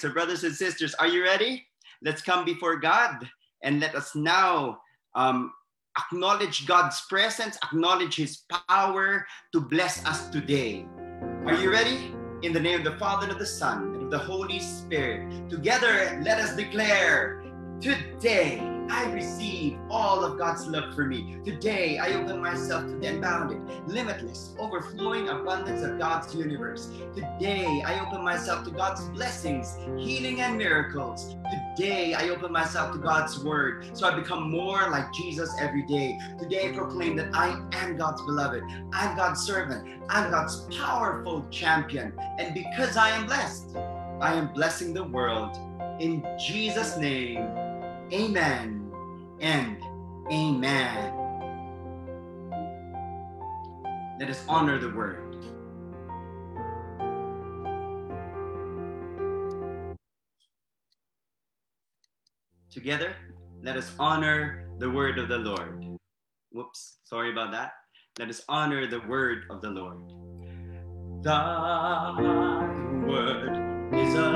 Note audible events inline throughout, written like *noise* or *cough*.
So, brothers and sisters, are you ready? Let's come before God and let us now um, acknowledge God's presence, acknowledge His power to bless us today. Are you ready? In the name of the Father, and of the Son, and of the Holy Spirit, together let us declare today I receive all of God's love for me. Today, I open myself to the unbounded, limitless, overflowing abundance of God's universe. Today, I open myself to God's blessings, healing, and miracles. Today, I open myself to God's word so I become more like Jesus every day. Today, I proclaim that I am God's beloved, I'm God's servant, I'm God's powerful champion. And because I am blessed, I am blessing the world. In Jesus' name, amen and amen. Let us honor the word. Together, let us honor the word of the Lord. Whoops, sorry about that. Let us honor the word of the Lord. Thy word is a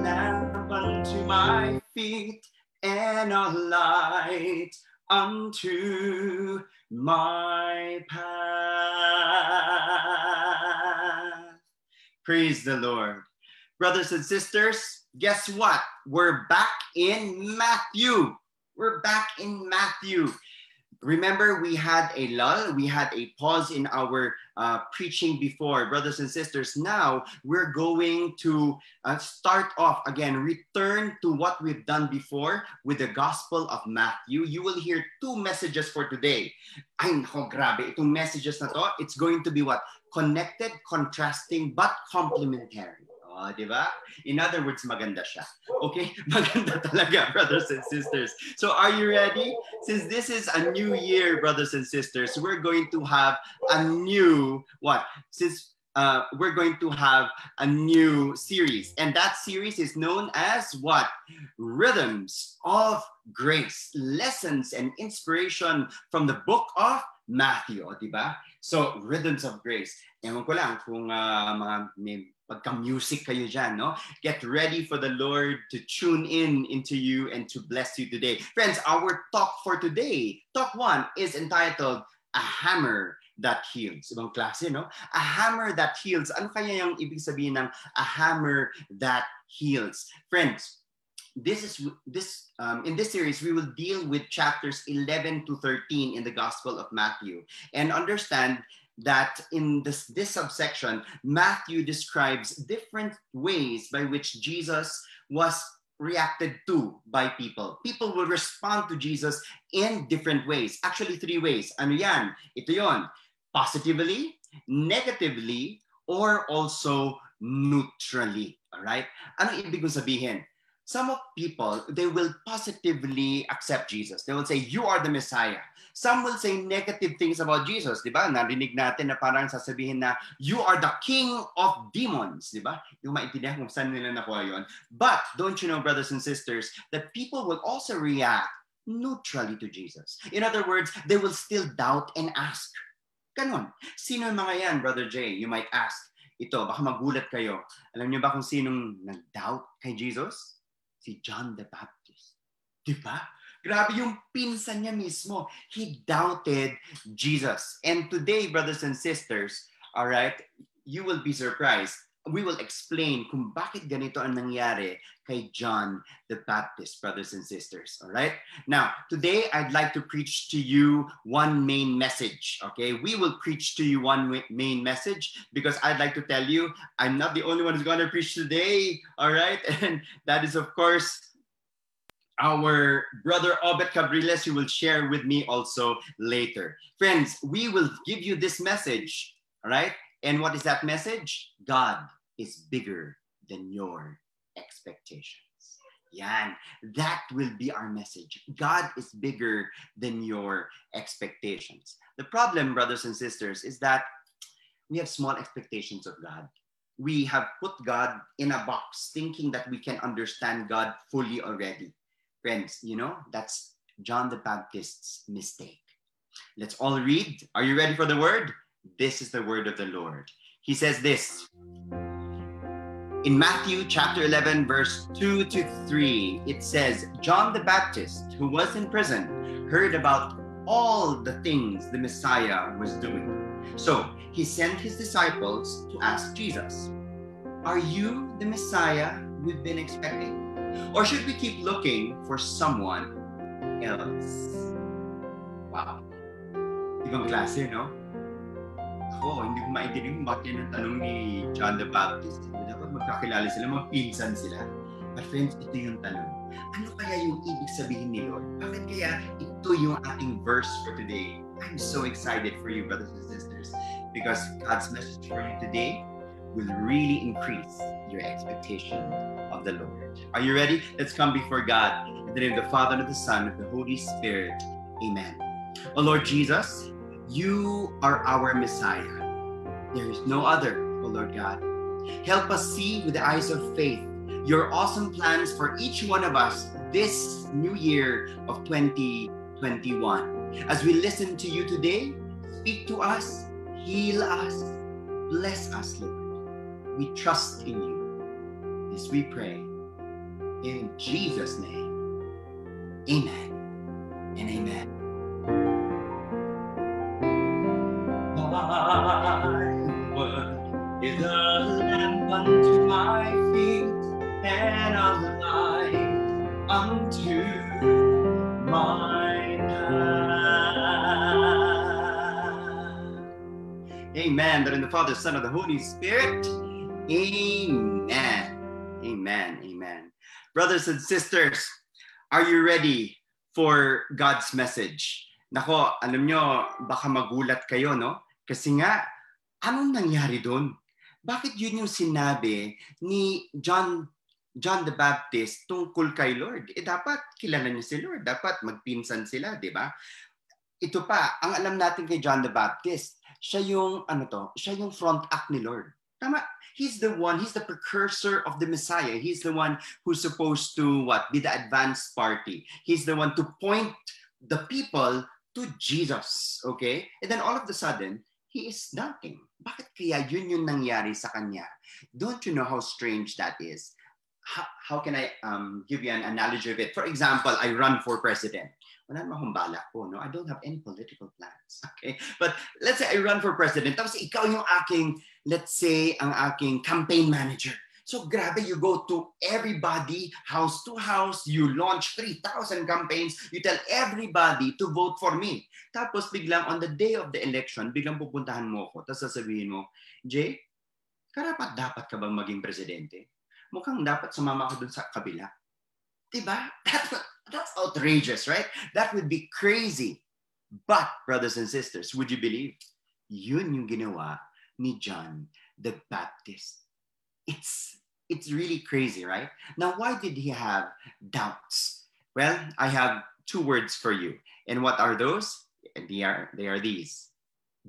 lamp unto my feet and a light unto my path. Praise the Lord. Brothers and sisters, guess what? We're back in Matthew. We're back in Matthew. Remember, we had a lull, we had a pause in our uh, preaching before, brothers and sisters. Now we're going to uh, start off again, return to what we've done before with the Gospel of Matthew. You will hear two messages for today. Ay, grabe. Itong messages na to, it's going to be what? Connected, contrasting, but complementary. Oh, di ba? In other words, maganda siya. Okay? *laughs* Maganda talaga, *laughs* brothers and sisters. So are you ready? Since this is a new year, brothers and sisters, we're going to have a new, what? Since uh, we're going to have a new series. And that series is known as what? Rhythms of Grace. Lessons and inspiration from the book of Matthew, di ba? So, Rhythms of Grace. Ewan ko lang kung uh, mga may pagka-music kayo dyan, no? Get ready for the Lord to tune in into you and to bless you today. Friends, our talk for today, talk one, is entitled A Hammer That Heals. Ibang klase, no? A hammer that heals. Ano kaya yung ibig sabihin ng a hammer that heals? Friends, this is this um, in this series we will deal with chapters 11 to 13 in the gospel of matthew and understand that in this, this subsection, Matthew describes different ways by which Jesus was reacted to by people. People will respond to Jesus in different ways. Actually, three ways. Ano yan? Ito yon. Positively, negatively, or also neutrally. Alright? Ano ibig sabihin? Some of people, they will positively accept Jesus. They will say, you are the Messiah. Some will say negative things about Jesus, di ba? Narinig natin na parang sasabihin na, you are the king of demons, di ba? Yung maintindihan kung saan nila nakuha yun. But don't you know, brothers and sisters, that people will also react neutrally to Jesus. In other words, they will still doubt and ask. Ganon. Sino mga yan, Brother Jay? You might ask. Ito, baka magulat kayo. Alam niyo ba kung sinong nag-doubt kay Jesus? Si John the Baptist. Di ba? Grabe yung pinsan niya mismo. He doubted Jesus. And today, brothers and sisters, all right, you will be surprised. We will explain kung bakit ganito ang nangyari kay John the Baptist, brothers and sisters. All right? Now, today I'd like to preach to you one main message. Okay? We will preach to you one main message because I'd like to tell you I'm not the only one who's going to preach today. All right? *laughs* And that is, of course, our brother Obet Cabriles, who will share with me also later. Friends, we will give you this message, all right? And what is that message? God is bigger than your expectations. Yan, that will be our message. God is bigger than your expectations. The problem, brothers and sisters, is that we have small expectations of God. We have put God in a box thinking that we can understand God fully already. Friends, you know, that's John the Baptist's mistake. Let's all read. Are you ready for the word? This is the word of the Lord. He says this In Matthew chapter 11, verse 2 to 3, it says, John the Baptist, who was in prison, heard about all the things the Messiah was doing. So he sent his disciples to ask Jesus, Are you the Messiah we've been expecting? Or should we keep looking for someone else? Wow. Ibang klase, no? Ako, hindi ko maintindihan kung bakit yan ang tanong ni John the Baptist. Dapat magkakilala sila, magpinsan sila. But friends, ito yung tanong. Ano kaya yung ibig sabihin ni Lord? Bakit kaya ito yung ating verse for today? I'm so excited for you, brothers and sisters, because God's message for you today will really increase your expectation of the Lord. Are you ready? Let's come before God. In the name of the Father, and of the Son, and of the Holy Spirit. Amen. Oh Lord Jesus, you are our Messiah. There is no other, O Lord God. Help us see with the eyes of faith your awesome plans for each one of us this new year of 2021. As we listen to you today, speak to us, heal us, bless us, Lord. We trust in you. This we pray. In Jesus' name, amen and amen. Word is a lamp unto my feet and a light unto my path. Amen. That in the Father, Son, of the Holy Spirit. Amen. Amen. Amen. Brothers and sisters, are you ready for God's message? Nako, alam nyo, baka magulat kayo, no? Kasi nga, anong nangyari doon? Bakit yun yung sinabi ni John John the Baptist tungkol kay Lord? Eh dapat kilala niya si Lord, dapat magpinsan sila, di ba? Ito pa, ang alam natin kay John the Baptist, siya yung ano to, siya yung front act ni Lord. Tama? He's the one, he's the precursor of the Messiah. He's the one who's supposed to what? Be the advanced party. He's the one to point the people to Jesus. Okay? And then all of a sudden, he is doubting. Bakit kaya yun yung nangyari sa kanya? Don't you know how strange that is? How, how can I um, give you an analogy of it? For example, I run for president. Wala naman akong balak po, no? I don't have any political plans, *laughs* okay? But let's say I run for president, tapos ikaw yung aking, let's say, ang aking campaign manager. So grabe, you go to everybody, house to house, you launch 3,000 campaigns, you tell everybody to vote for me. Tapos biglang on the day of the election, biglang pupuntahan mo ako, tapos sasabihin mo, Jay, karapat dapat ka bang maging presidente? Mukhang dapat sumama ka dun sa kabila. Diba? *laughs* That's, that's outrageous, right? That would be crazy. But, brothers and sisters, would you believe? Yun yung ginawa ni John the Baptist. It's it's really crazy, right? Now, why did he have doubts? Well, I have two words for you. And what are those? They are, they are these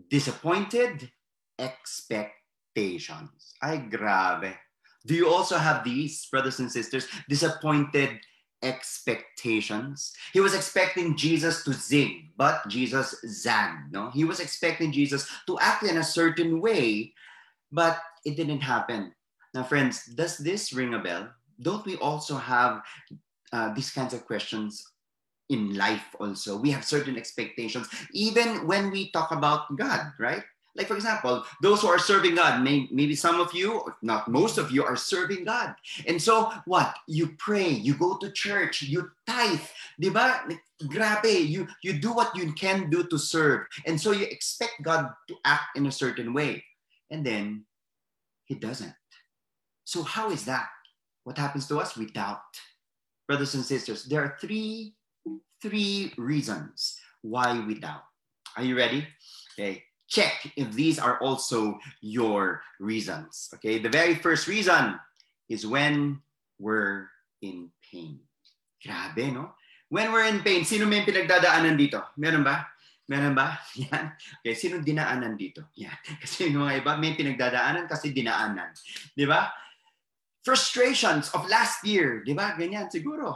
disappointed expectations. Ay, grabe. Do you also have these, brothers and sisters? Disappointed expectations. He was expecting Jesus to zig, but Jesus zagged. No, he was expecting Jesus to act in a certain way, but it didn't happen. Now, friends, does this ring a bell? Don't we also have uh, these kinds of questions in life also? We have certain expectations, even when we talk about God, right? Like, for example, those who are serving God, may, maybe some of you, if not most of you, are serving God. And so, what? You pray, you go to church, you tithe, di ba? Grabe, you, you do what you can do to serve. And so you expect God to act in a certain way. And then, He doesn't. So, how is that? What happens to us? We doubt. Brothers and sisters, there are three, three reasons why we doubt. Are you ready? Okay, check if these are also your reasons. Okay, the very first reason is when we're in pain. Grabe, no? When we're in pain, sino may pinagdadaanan dito? Meron ba? Meron ba? *laughs* Yan. Okay, sino dinaanan dito? Yan. *laughs* Kasi yung mga iba, may pinagdadaanan kasi dinaanan. Di ba? Frustrations of last year, di ba? Ganyan siguro.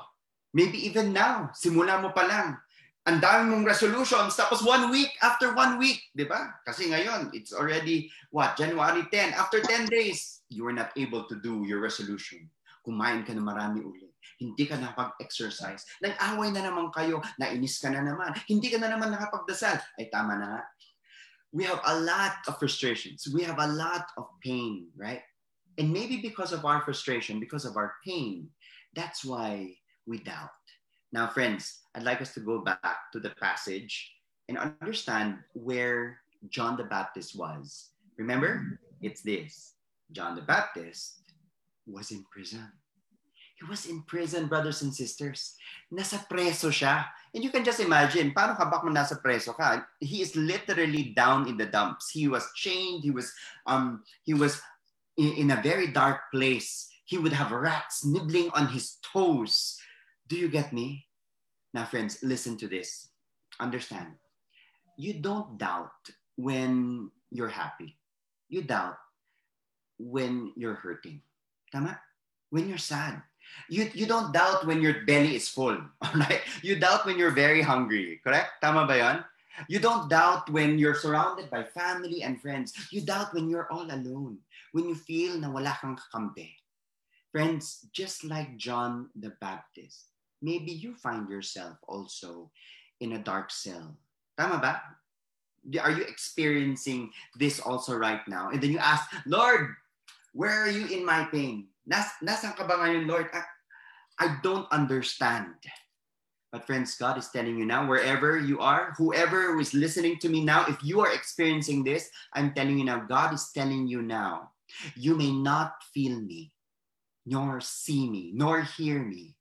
Maybe even now, simula mo pa lang. Ang dami mong resolutions, tapos one week, after one week, di ba? Kasi ngayon, it's already, what, January 10. After 10 days, you were not able to do your resolution. Kumain ka na marami uli. Hindi ka nakapag-exercise. Nag-away na naman kayo. Nainis ka na naman. Hindi ka na naman nakapagdasal. Ay, tama na. We have a lot of frustrations. We have a lot of pain, right? And maybe because of our frustration, because of our pain, that's why we doubt. Now, friends, I'd like us to go back to the passage and understand where John the Baptist was. Remember, it's this John the Baptist was in prison. He was in prison, brothers and sisters. Nasa preso siya. And you can just imagine, paano ka ba nasa preso ka? He is literally down in the dumps. He was chained. He was, um, he was in, in a very dark place. He would have rats nibbling on his toes. Do you get me? Now, friends, listen to this. Understand. You don't doubt when you're happy. You doubt when you're hurting. Tama? When you're sad. You, you don't doubt when your belly is full. *laughs* Right? You doubt when you're very hungry. Correct? Tama ba yon? You don't doubt when you're surrounded by family and friends. You doubt when you're all alone. When you feel na wala kang kakampi. Friends, just like John the Baptist, maybe you find yourself also in a dark cell. Tama ba? Are you experiencing this also right now? And then you ask, Lord, where are you in my pain? Nas nasan ka ba ngayon, Lord? I, I don't understand. But friends, God is telling you now, wherever you are, whoever is listening to me now, if you are experiencing this, I'm telling you now, God is telling you now, you may not feel me, nor see me, nor hear me,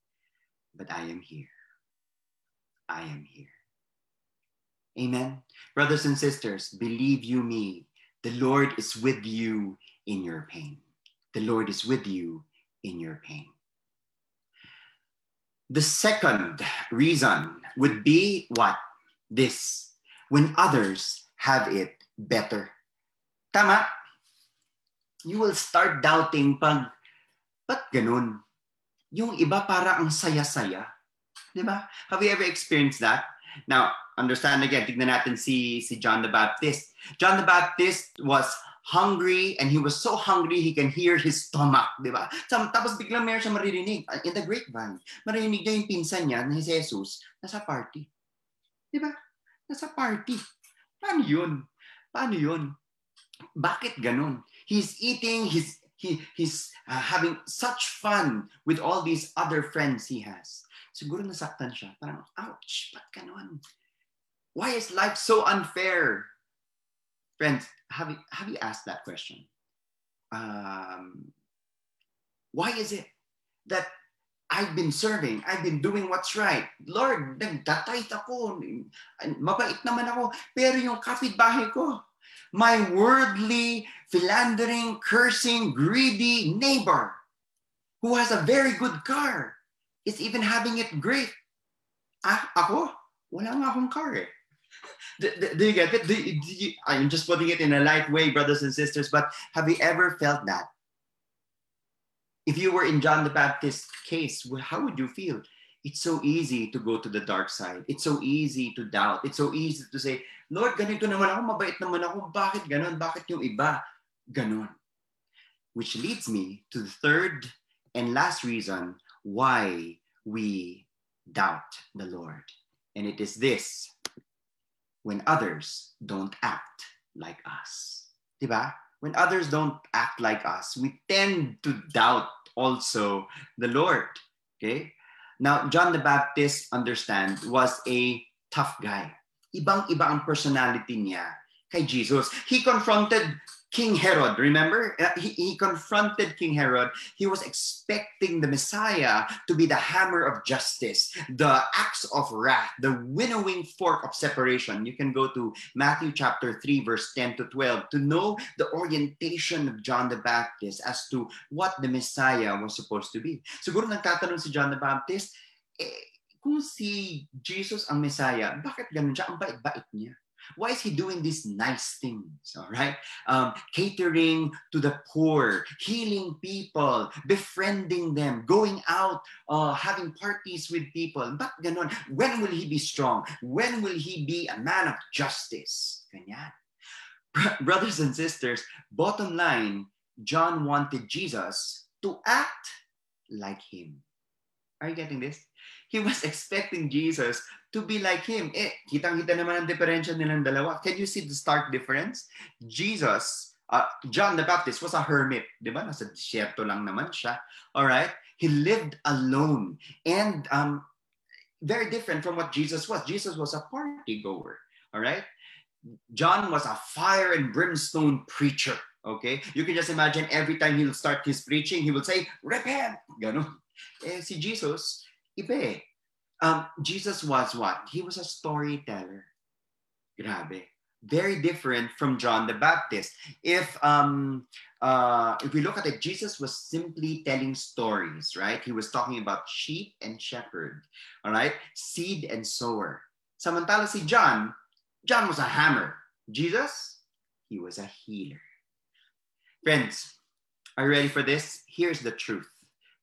but I am here. I am here. Amen. Brothers and sisters, believe you me, the Lord is with you in your pain. The Lord is with you in your pain. The second reason would be what? This. When others have it better. Tama? You will start doubting pag, ba't ganun? Yung iba para ang saya-saya. Ba? Have you ever experienced that? Now, understand again, tignan natin si, si John the Baptist. John the Baptist was hungry and he was so hungry he can hear his stomach, di ba? Tapos biglang meron siya maririnig uh, in the grapevine. Maririnig niya yung pinsan niya na si Jesus nasa party. Di ba? Nasa party. Paano yun? Paano yun? Bakit ganun? He's eating, he's he, he's uh, having such fun with all these other friends he has. Siguro nasaktan siya. Parang, ouch, ba't ganun? Why is life so unfair? Friends, have you, have you asked that question? Um, why is it that I've been serving, I've been doing what's right. Lord, nagtatayt ako, mabait naman ako, pero yung kapitbahay ko, my worldly, philandering, cursing, greedy neighbor who has a very good car is even having it great. Ah, ako? Wala nga akong car eh. Do, do, you get it? Do, do you, I'm just putting it in a light way, brothers and sisters, but have you ever felt that? If you were in John the Baptist's case, how would you feel? It's so easy to go to the dark side. It's so easy to doubt. It's so easy to say, Lord, ganito naman ako, mabait naman ako. Bakit ganon? Bakit yung iba ganon? Which leads me to the third and last reason why we doubt the Lord. And it is this when others don't act like us. Diba? When others don't act like us, we tend to doubt also the Lord. Okay? Now, John the Baptist, understand, was a tough guy. Ibang-iba ang personality niya kay Jesus. He confronted King Herod, remember? Uh, he, he confronted King Herod. He was expecting the Messiah to be the hammer of justice, the axe of wrath, the winnowing fork of separation. You can go to Matthew chapter 3, verse 10 to 12 to know the orientation of John the Baptist as to what the Messiah was supposed to be. Siguro nagtatanong si John the Baptist, eh, kung si Jesus ang Messiah, bakit ganun siya? Ang bait-bait niya. Why is he doing these nice things? All right. Um, catering to the poor, healing people, befriending them, going out, uh, having parties with people. But? When will he be strong? When will he be a man of justice? *laughs* Brothers and sisters, bottom line, John wanted Jesus to act like him. Are you getting this? He was *laughs* expecting Jesus to be like him. Eh, kitang-kita naman ang diferensya nilang dalawa. Can you see the stark difference? Jesus, uh, John the Baptist was a hermit. Di ba? Nasa disyerto lang naman siya. All right? He lived alone. And um, very different from what Jesus was. Jesus was a party goer. All right? John was a fire and brimstone preacher. Okay? You can just imagine every time he'll start his preaching, he will say, repent! Ganun. Eh, si Jesus, iba eh. Um, Jesus was what? He was a storyteller. Grabe. Very different from John the Baptist. If um, uh, if we look at it, Jesus was simply telling stories, right? He was talking about sheep and shepherd, all right? Seed and sower. Samantala si John, John was a hammer. Jesus, he was a healer. Friends, are you ready for this? Here's the truth.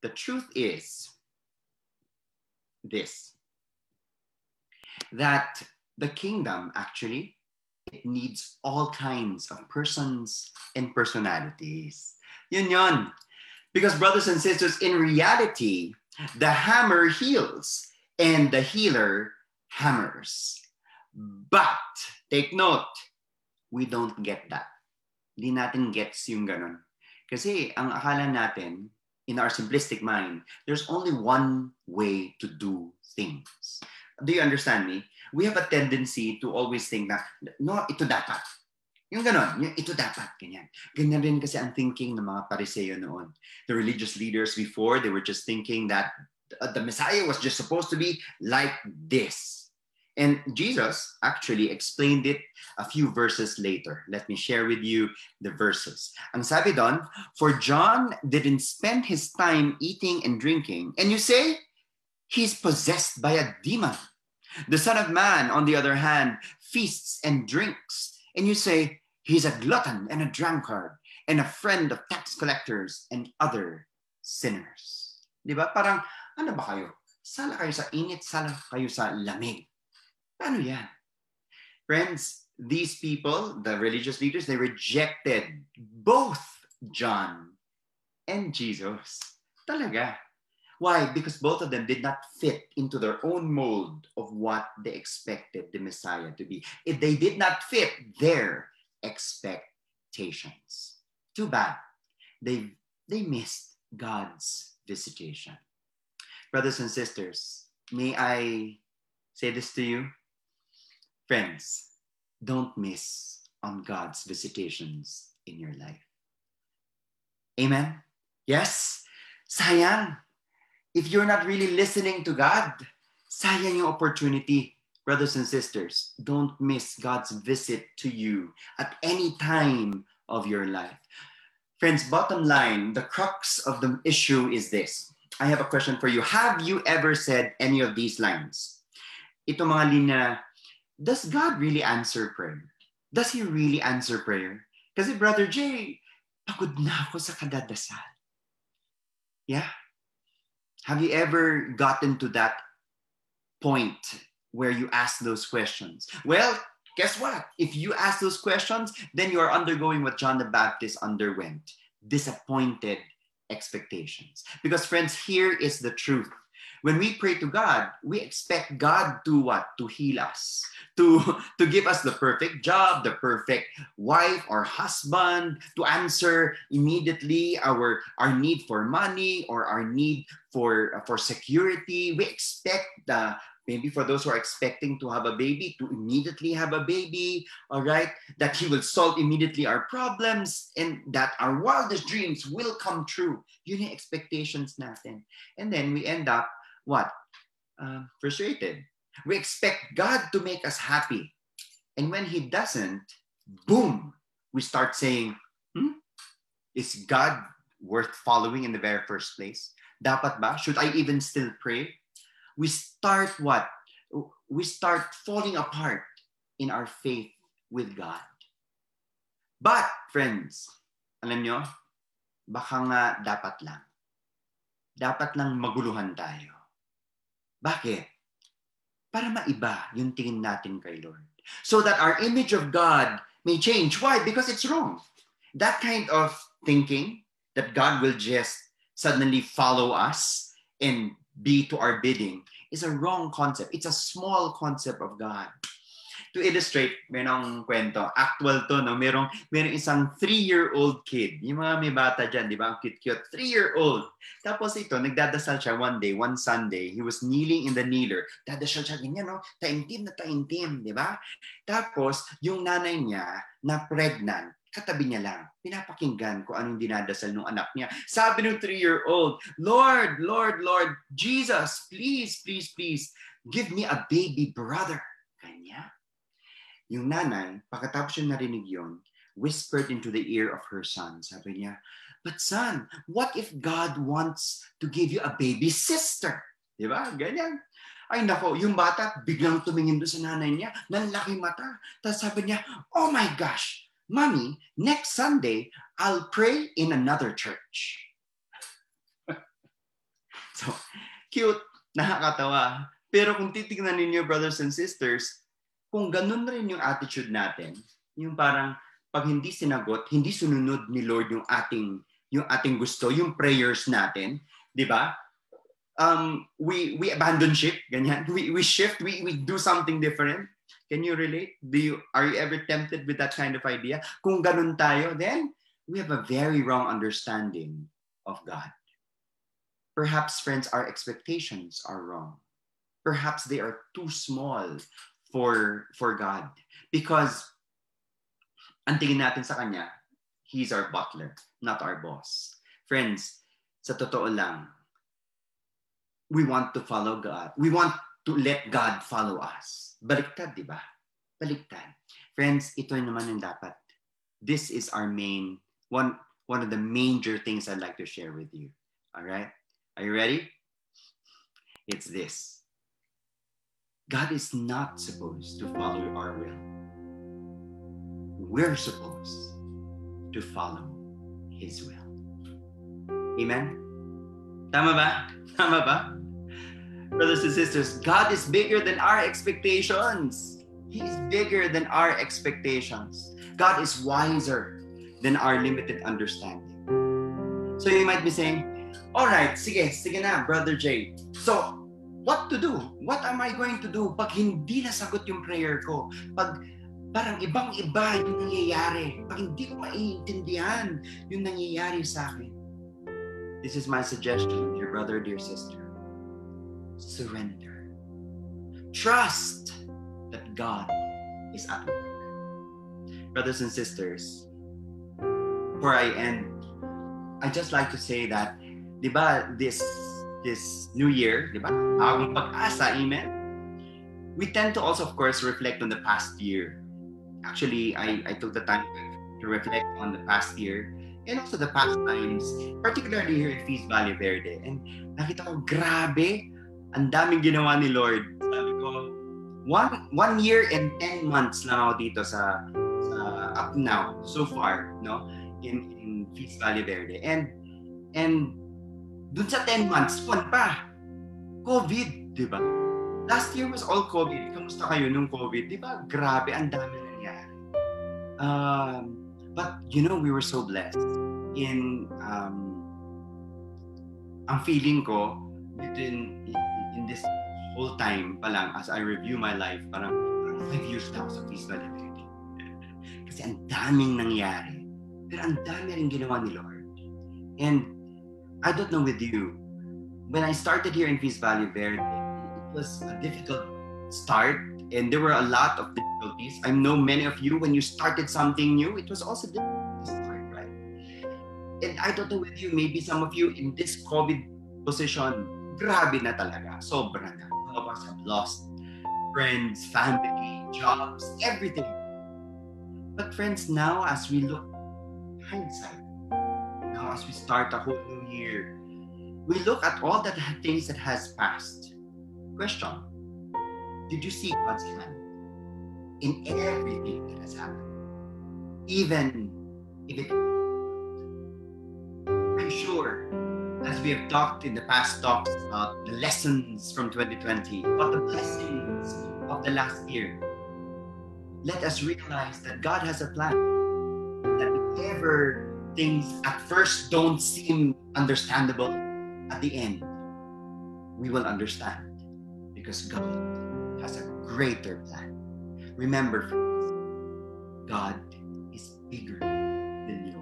The truth is this that the kingdom actually it needs all kinds of persons and personalities. Yun yun. Because brothers and sisters, in reality, the hammer heals and the healer hammers. But take note, we don't get that. Hindi natin gets yung ganun. Kasi ang akala natin, in our simplistic mind, there's only one way to do things. Do you understand me? We have a tendency to always think na, no, ito dapat. Yung ganon, yung ito dapat, ganyan. Ganyan rin kasi ang thinking ng mga pariseo noon. The religious leaders before, they were just thinking that the Messiah was just supposed to be like this. And Jesus actually explained it a few verses later. Let me share with you the verses. Ang sabi doon, for John didn't spend his time eating and drinking. And you say, he's possessed by a demon. The Son of Man, on the other hand, feasts and drinks. And you say, he's a glutton and a drunkard and a friend of tax collectors and other sinners. Di ba? Parang, ano ba kayo? Sala kayo sa init, sala kayo sa lamig. Paano yan? Friends, these people, the religious leaders, they rejected both John and Jesus. Talaga. Why? Because both of them did not fit into their own mold of what they expected the Messiah to be. If they did not fit their expectations. Too bad. They, they missed God's visitation. Brothers and sisters, may I say this to you? Friends, don't miss on God's visitations in your life. Amen? Yes? Sayang. If you're not really listening to God, sayang yung opportunity. Brothers and sisters, don't miss God's visit to you at any time of your life. Friends, bottom line, the crux of the issue is this. I have a question for you. Have you ever said any of these lines? Ito mga linya does God really answer prayer? Does He really answer prayer? Kasi Brother Jay, pagod na ako sa kadadasal. Yeah? Have you ever gotten to that point where you ask those questions? Well, guess what? If you ask those questions, then you are undergoing what John the Baptist underwent disappointed expectations. Because, friends, here is the truth when we pray to God, we expect God to what? To heal us, to, to give us the perfect job, the perfect wife or husband, to answer immediately our, our need for money or our need for, for security. We expect the maybe for those who are expecting to have a baby, to immediately have a baby, all right? That He will solve immediately our problems and that our wildest dreams will come true. Yun yung expectations natin. And then we end up what? Uh, frustrated. We expect God to make us happy. And when He doesn't, boom, we start saying, hmm? Is God worth following in the very first place? Dapat ba? Should I even still pray? We start what? We start falling apart in our faith with God. But, friends, alam nyo, baka nga dapat lang. Dapat lang maguluhan tayo Bakit? Para maiba yung tingin natin kay Lord. So that our image of God may change. Why? Because it's wrong. That kind of thinking that God will just suddenly follow us and be to our bidding is a wrong concept. It's a small concept of God. To illustrate, merong kwento, actual to, no? Merong, merong isang three-year-old kid. Yung mga may bata dyan, di ba? Ang cute-cute. Three-year-old. Tapos ito, nagdadasal siya one day, one Sunday. He was kneeling in the kneeler. Dadasal siya ganyan, no? Taimtim na taimtim, di ba? Tapos, yung nanay niya na pregnant, katabi niya lang. Pinapakinggan ko anong dinadasal ng anak niya. Sabi ng three-year-old, Lord, Lord, Lord, Jesus, please, please, please, give me a baby brother. Kanya. Yung nanay, pagkatapos yung narinig yon, whispered into the ear of her son. Sabi niya, but son, what if God wants to give you a baby sister? Di ba? Ganyan. Ay nako, yung bata biglang tumingin doon sa nanay niya, nanlaki mata. Tapos sabi niya, oh my gosh, Mommy, next Sunday, I'll pray in another church. *laughs* so, cute, nakakatawa. Pero kung titignan ninyo, brothers and sisters, kung ganun rin yung attitude natin, yung parang pag hindi sinagot, hindi sununod ni Lord yung ating yung ating gusto, yung prayers natin, 'di ba? Um, we we abandon ship, ganyan. We we shift, we we do something different. Can you relate? Do you are you ever tempted with that kind of idea? Kung ganun tayo, then we have a very wrong understanding of God. Perhaps, friends, our expectations are wrong. Perhaps they are too small for, for God. Because ang tingin natin sa Kanya, He's our butler, not our boss. Friends, sa totoo lang, we want to follow God. We want to let God follow us. Baliktad, di ba? Baliktad. Friends, ito naman yung dapat. This is our main, one, one of the major things I'd like to share with you. All right? Are you ready? It's this. God is not supposed to follow our will. We're supposed to follow His will. Amen? Tama ba? *laughs* Tama ba? brothers and sisters, God is bigger than our expectations. He is bigger than our expectations. God is wiser than our limited understanding. So you might be saying, all right, sige, sige na, Brother Jay. So, what to do? What am I going to do pag hindi nasagot yung prayer ko? Pag parang ibang-iba yung nangyayari. Pag hindi ko maiintindihan yung nangyayari sa akin. This is my suggestion, dear brother, dear sister surrender. Trust that God is at work. Brothers and sisters, before I end, I just like to say that, di ba, this this new year, di ba, bagong pag-asa, amen? We tend to also, of course, reflect on the past year. Actually, I, I took the time to reflect on the past year and also the past times, particularly here in Feast Valley Verde. And nakita ko, grabe, ang daming ginawa ni Lord. Sabi ko, one, one year and 10 months lang ako dito sa, sa up now, so far, no? In, in Feast Valley Verde. And, and dun sa 10 months, fun pa. COVID, di ba? Last year was all COVID. Kamusta kayo nung COVID? Di ba? Grabe, ang dami nangyari. Um, but, you know, we were so blessed in um, ang feeling ko within in this whole time pa lang, as I review my life, parang, parang five years na ako sa Peace *laughs* Kasi ang daming nangyari. Pero ang dami rin ginawa ni Lord. And I don't know with you, when I started here in Feast Valley Verde, it was a difficult start and there were a lot of difficulties. I know many of you, when you started something new, it was also difficult to start, right? And I don't know with you, maybe some of you in this COVID position, grabe na talaga. Sobra na. All of us have lost friends, family, jobs, everything. But friends, now as we look hindsight, now as we start a whole new year, we look at all the things that has passed. Question, did you see God's hand in everything that has happened? Even if it I'm sure as we have talked in the past talks about the lessons from 2020, but the blessings of the last year, let us realize that God has a plan. That if ever things at first don't seem understandable, at the end, we will understand because God has a greater plan. Remember, God is bigger than your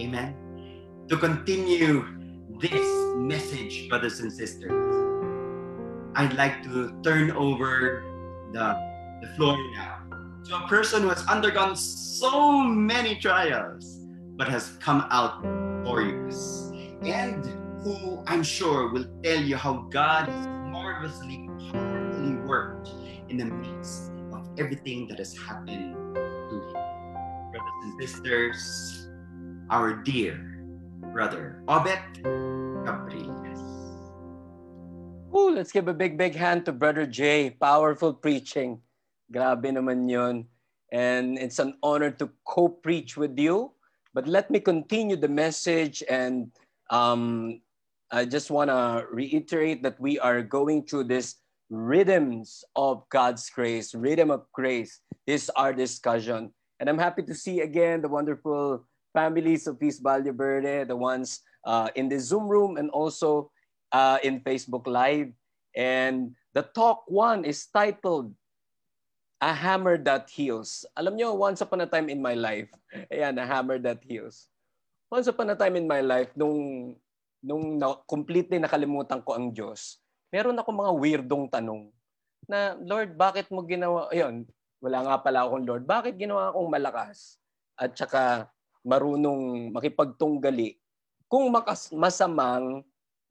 Amen. To continue this message, brothers and sisters, I'd like to turn over the, the floor now to a person who has undergone so many trials but has come out victorious and who I'm sure will tell you how God has marvelously, powerfully worked in the midst of everything that has happened to him. Brothers and sisters, our dear brother, Obet Capriles. Ooh, let's give a big, big hand to Brother Jay. Powerful preaching. Grabe naman yun. And it's an honor to co-preach with you. But let me continue the message and um, I just want to reiterate that we are going through this rhythms of God's grace, rhythm of grace. This is our discussion. And I'm happy to see again the wonderful families of Feast Verde, the ones uh, in the Zoom room and also uh, in Facebook Live. And the talk one is titled A Hammer That Heals. Alam nyo, once upon a time in my life, *laughs* ayan, A Hammer That Heals. Once upon a time in my life, nung nung na, completely nakalimutan ko ang Diyos, meron ako mga weirdong tanong na, Lord, bakit mo ginawa, ayun, wala nga pala akong Lord, bakit ginawa akong malakas at saka marunong makipagtunggali kung makas, masamang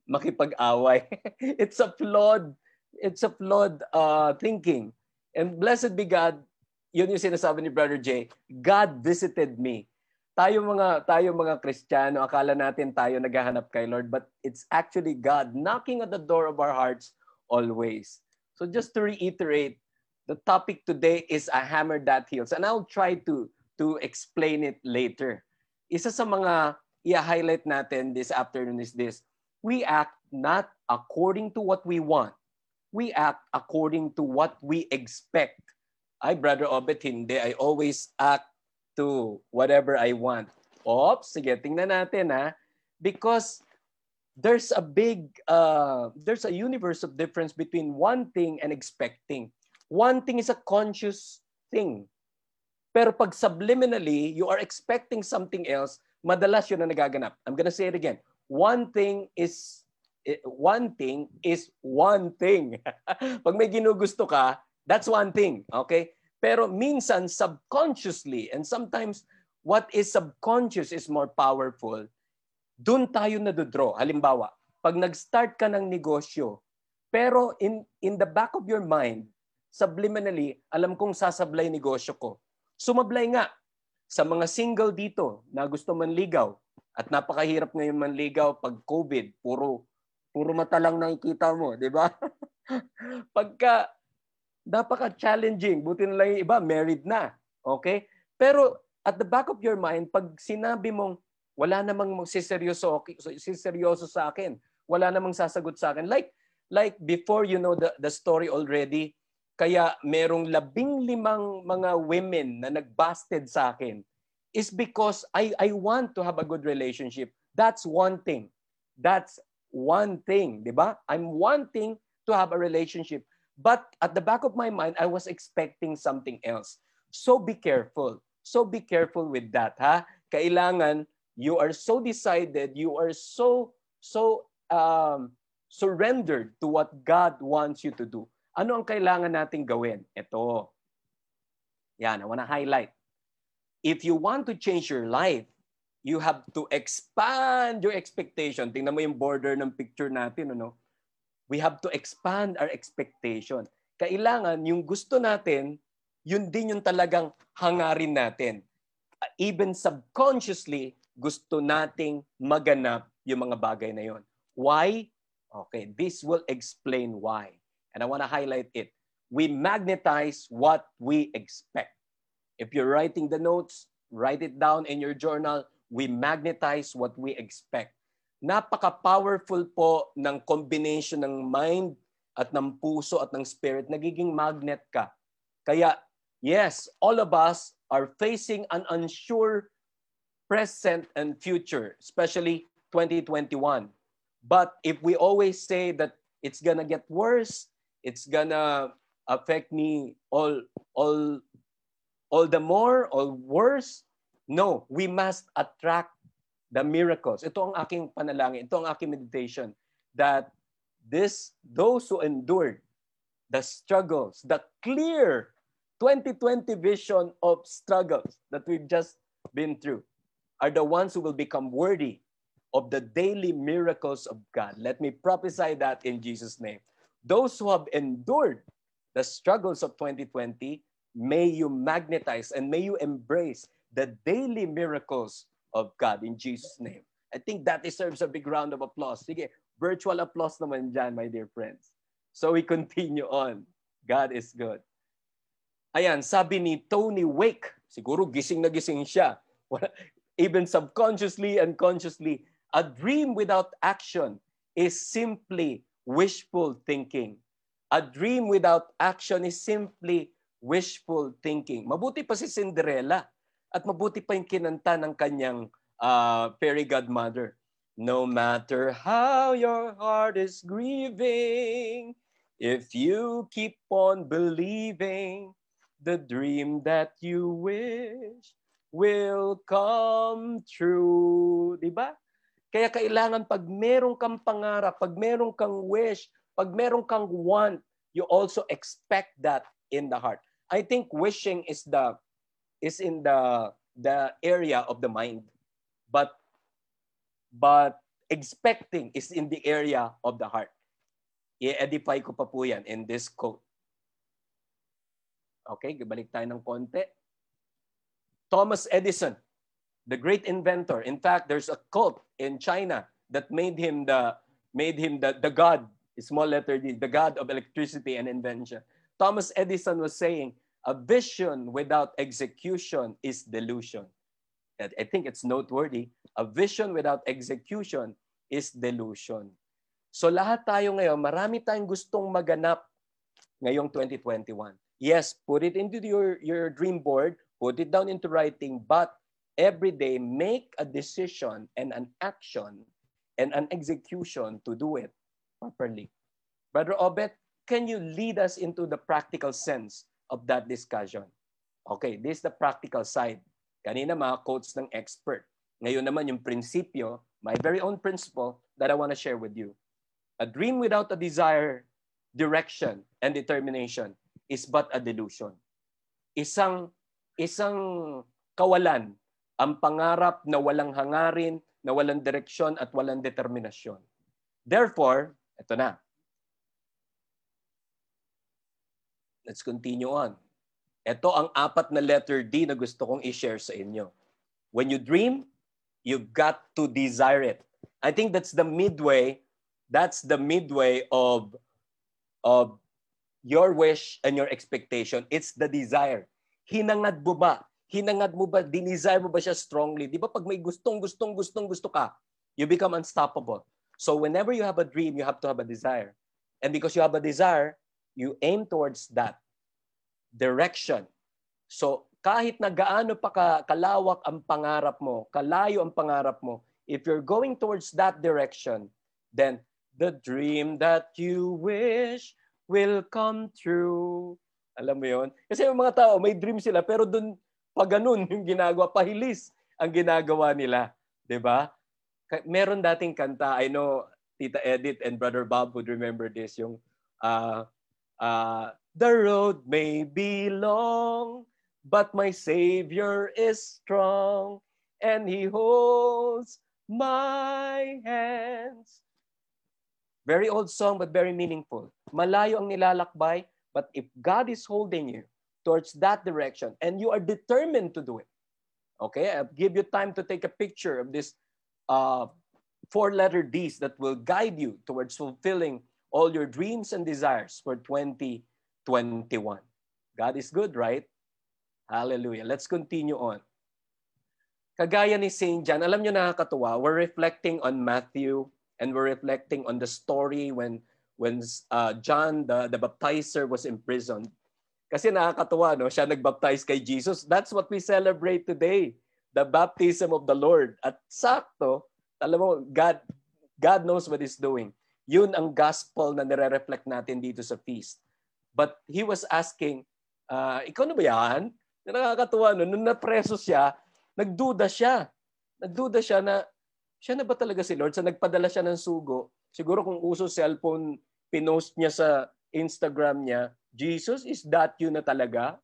makipag-away. *laughs* it's a flawed, it's a flawed uh, thinking. And blessed be God, yun yung sinasabi ni Brother Jay, God visited me tayo mga tayo mga Kristiyano, akala natin tayo naghahanap kay Lord, but it's actually God knocking at the door of our hearts always. So just to reiterate, the topic today is a hammer that heals, and I'll try to to explain it later. Isa sa mga i-highlight natin this afternoon is this: we act not according to what we want, we act according to what we expect. I, Brother Obet, hindi. I always act to whatever I want. Oops, sige, tingnan natin ha. Because there's a big, uh, there's a universe of difference between wanting and expecting. Wanting is a conscious thing. Pero pag subliminally, you are expecting something else, madalas yun na nagaganap. I'm gonna say it again. One thing is one thing is one thing. *laughs* pag may ginugusto ka, that's one thing. Okay? Pero minsan subconsciously and sometimes what is subconscious is more powerful. Doon tayo nadodraw. Halimbawa, pag nag-start ka ng negosyo, pero in, in the back of your mind, subliminally, alam kong sasablay negosyo ko. Sumablay nga sa mga single dito na gusto manligaw at napakahirap ngayon manligaw pag COVID, puro puro mata lang nakikita mo, 'di ba? *laughs* Pagka napaka-challenging. Buti na lang yung iba, married na. Okay? Pero at the back of your mind, pag sinabi mong wala namang magsiseryoso, siseryoso sa akin, wala namang sasagot sa akin. Like, like before you know the, the story already, kaya merong labing limang mga women na nagbasted sa akin is because I, I want to have a good relationship. That's one thing. That's one thing, di ba? I'm wanting to have a relationship. But at the back of my mind, I was expecting something else. So be careful. So be careful with that, ha? Kailangan you are so decided, you are so so um, surrendered to what God wants you to do. Ano ang kailangan nating gawin? Ito. Yan, I want to highlight. If you want to change your life, you have to expand your expectation. Tingnan mo yung border ng picture natin, ano? we have to expand our expectation. Kailangan yung gusto natin, yun din yung talagang hangarin natin. Even subconsciously, gusto nating maganap yung mga bagay na yon. Why? Okay, this will explain why. And I want to highlight it. We magnetize what we expect. If you're writing the notes, write it down in your journal. We magnetize what we expect napaka-powerful po ng combination ng mind at ng puso at ng spirit. Nagiging magnet ka. Kaya, yes, all of us are facing an unsure present and future, especially 2021. But if we always say that it's gonna get worse, it's gonna affect me all all all the more or worse, no, we must attract the miracles. Ito ang aking panalangin, ito ang aking meditation that this those who endured the struggles, the clear 2020 vision of struggles that we've just been through are the ones who will become worthy of the daily miracles of God. Let me prophesy that in Jesus' name. Those who have endured the struggles of 2020, may you magnetize and may you embrace the daily miracles of God in Jesus' name. I think that deserves a big round of applause. Sige, virtual applause naman dyan, my dear friends. So we continue on. God is good. Ayan, sabi ni Tony Wake, siguro gising na gising siya. Even subconsciously and consciously, a dream without action is simply wishful thinking. A dream without action is simply wishful thinking. Mabuti pa si Cinderella at mabuti pa yung kinanta ng kanyang uh, fairy godmother. No matter how your heart is grieving, if you keep on believing, the dream that you wish will come true. Diba? Kaya kailangan pag meron kang pangarap, pag meron kang wish, pag meron kang want, you also expect that in the heart. I think wishing is the is in the the area of the mind. But but expecting is in the area of the heart. I-edify ko pa po yan in this quote. Okay, balik tayo ng konti. Thomas Edison, the great inventor. In fact, there's a cult in China that made him the made him the, the god, small letter D, the god of electricity and invention. Thomas Edison was saying, a vision without execution is delusion. I think it's noteworthy. A vision without execution is delusion. So lahat tayo ngayon, marami tayong gustong maganap ngayong 2021. Yes, put it into your, your dream board, put it down into writing, but every day make a decision and an action and an execution to do it properly. Brother Obet, can you lead us into the practical sense of that discussion? Okay, this is the practical side. Kanina mga quotes ng expert. Ngayon naman yung prinsipyo, my very own principle that I want to share with you. A dream without a desire, direction, and determination is but a delusion. Isang isang kawalan ang pangarap na walang hangarin, na walang direksyon at walang determinasyon. Therefore, ito na. Let's continue on. Ito ang apat na letter D na gusto kong i-share sa inyo. When you dream, you've got to desire it. I think that's the midway, that's the midway of of your wish and your expectation. It's the desire. Hinangad mo ba? Hinangad mo ba? Dinesire mo ba siya strongly? Di ba pag may gustong, gustong, gustong, gusto ka, you become unstoppable. So whenever you have a dream, you have to have a desire. And because you have a desire, you aim towards that direction. So kahit na gaano pa ka, kalawak ang pangarap mo, kalayo ang pangarap mo, if you're going towards that direction, then the dream that you wish will come true. Alam mo yon? Kasi yung mga tao, may dream sila, pero dun, pag ganun *laughs* yung ginagawa, pahilis ang ginagawa nila. ba? Diba? Meron dating kanta, I know Tita Edith and Brother Bob would remember this, yung uh, uh, The road may be long, but my Savior is strong, and He holds my hands. Very old song but very meaningful. Malayo ang nilalakbay, but if God is holding you towards that direction and you are determined to do it, okay, I'll give you time to take a picture of this uh, four-letter D's that will guide you towards fulfilling all your dreams and desires for 2021. God is good, right? Hallelujah. Let's continue on. Kagaya ni St. John, alam nyo nakakatuwa, we're reflecting on Matthew and we're reflecting on the story when when uh, John the the baptizer was imprisoned. Kasi nakakatuwa no, siya nagbaptize kay Jesus. That's what we celebrate today. the baptism of the Lord. At sakto, alam mo, God, God knows what He's doing. Yun ang gospel na nire-reflect natin dito sa feast. But he was asking, uh, ikaw na ba yan? Nakakatuwa no, nung napreso siya, nagduda siya. Nagduda siya na, siya na ba talaga si Lord? Sa nagpadala siya ng sugo, siguro kung uso cellphone, pinost niya sa Instagram niya, Jesus, is that you na talaga?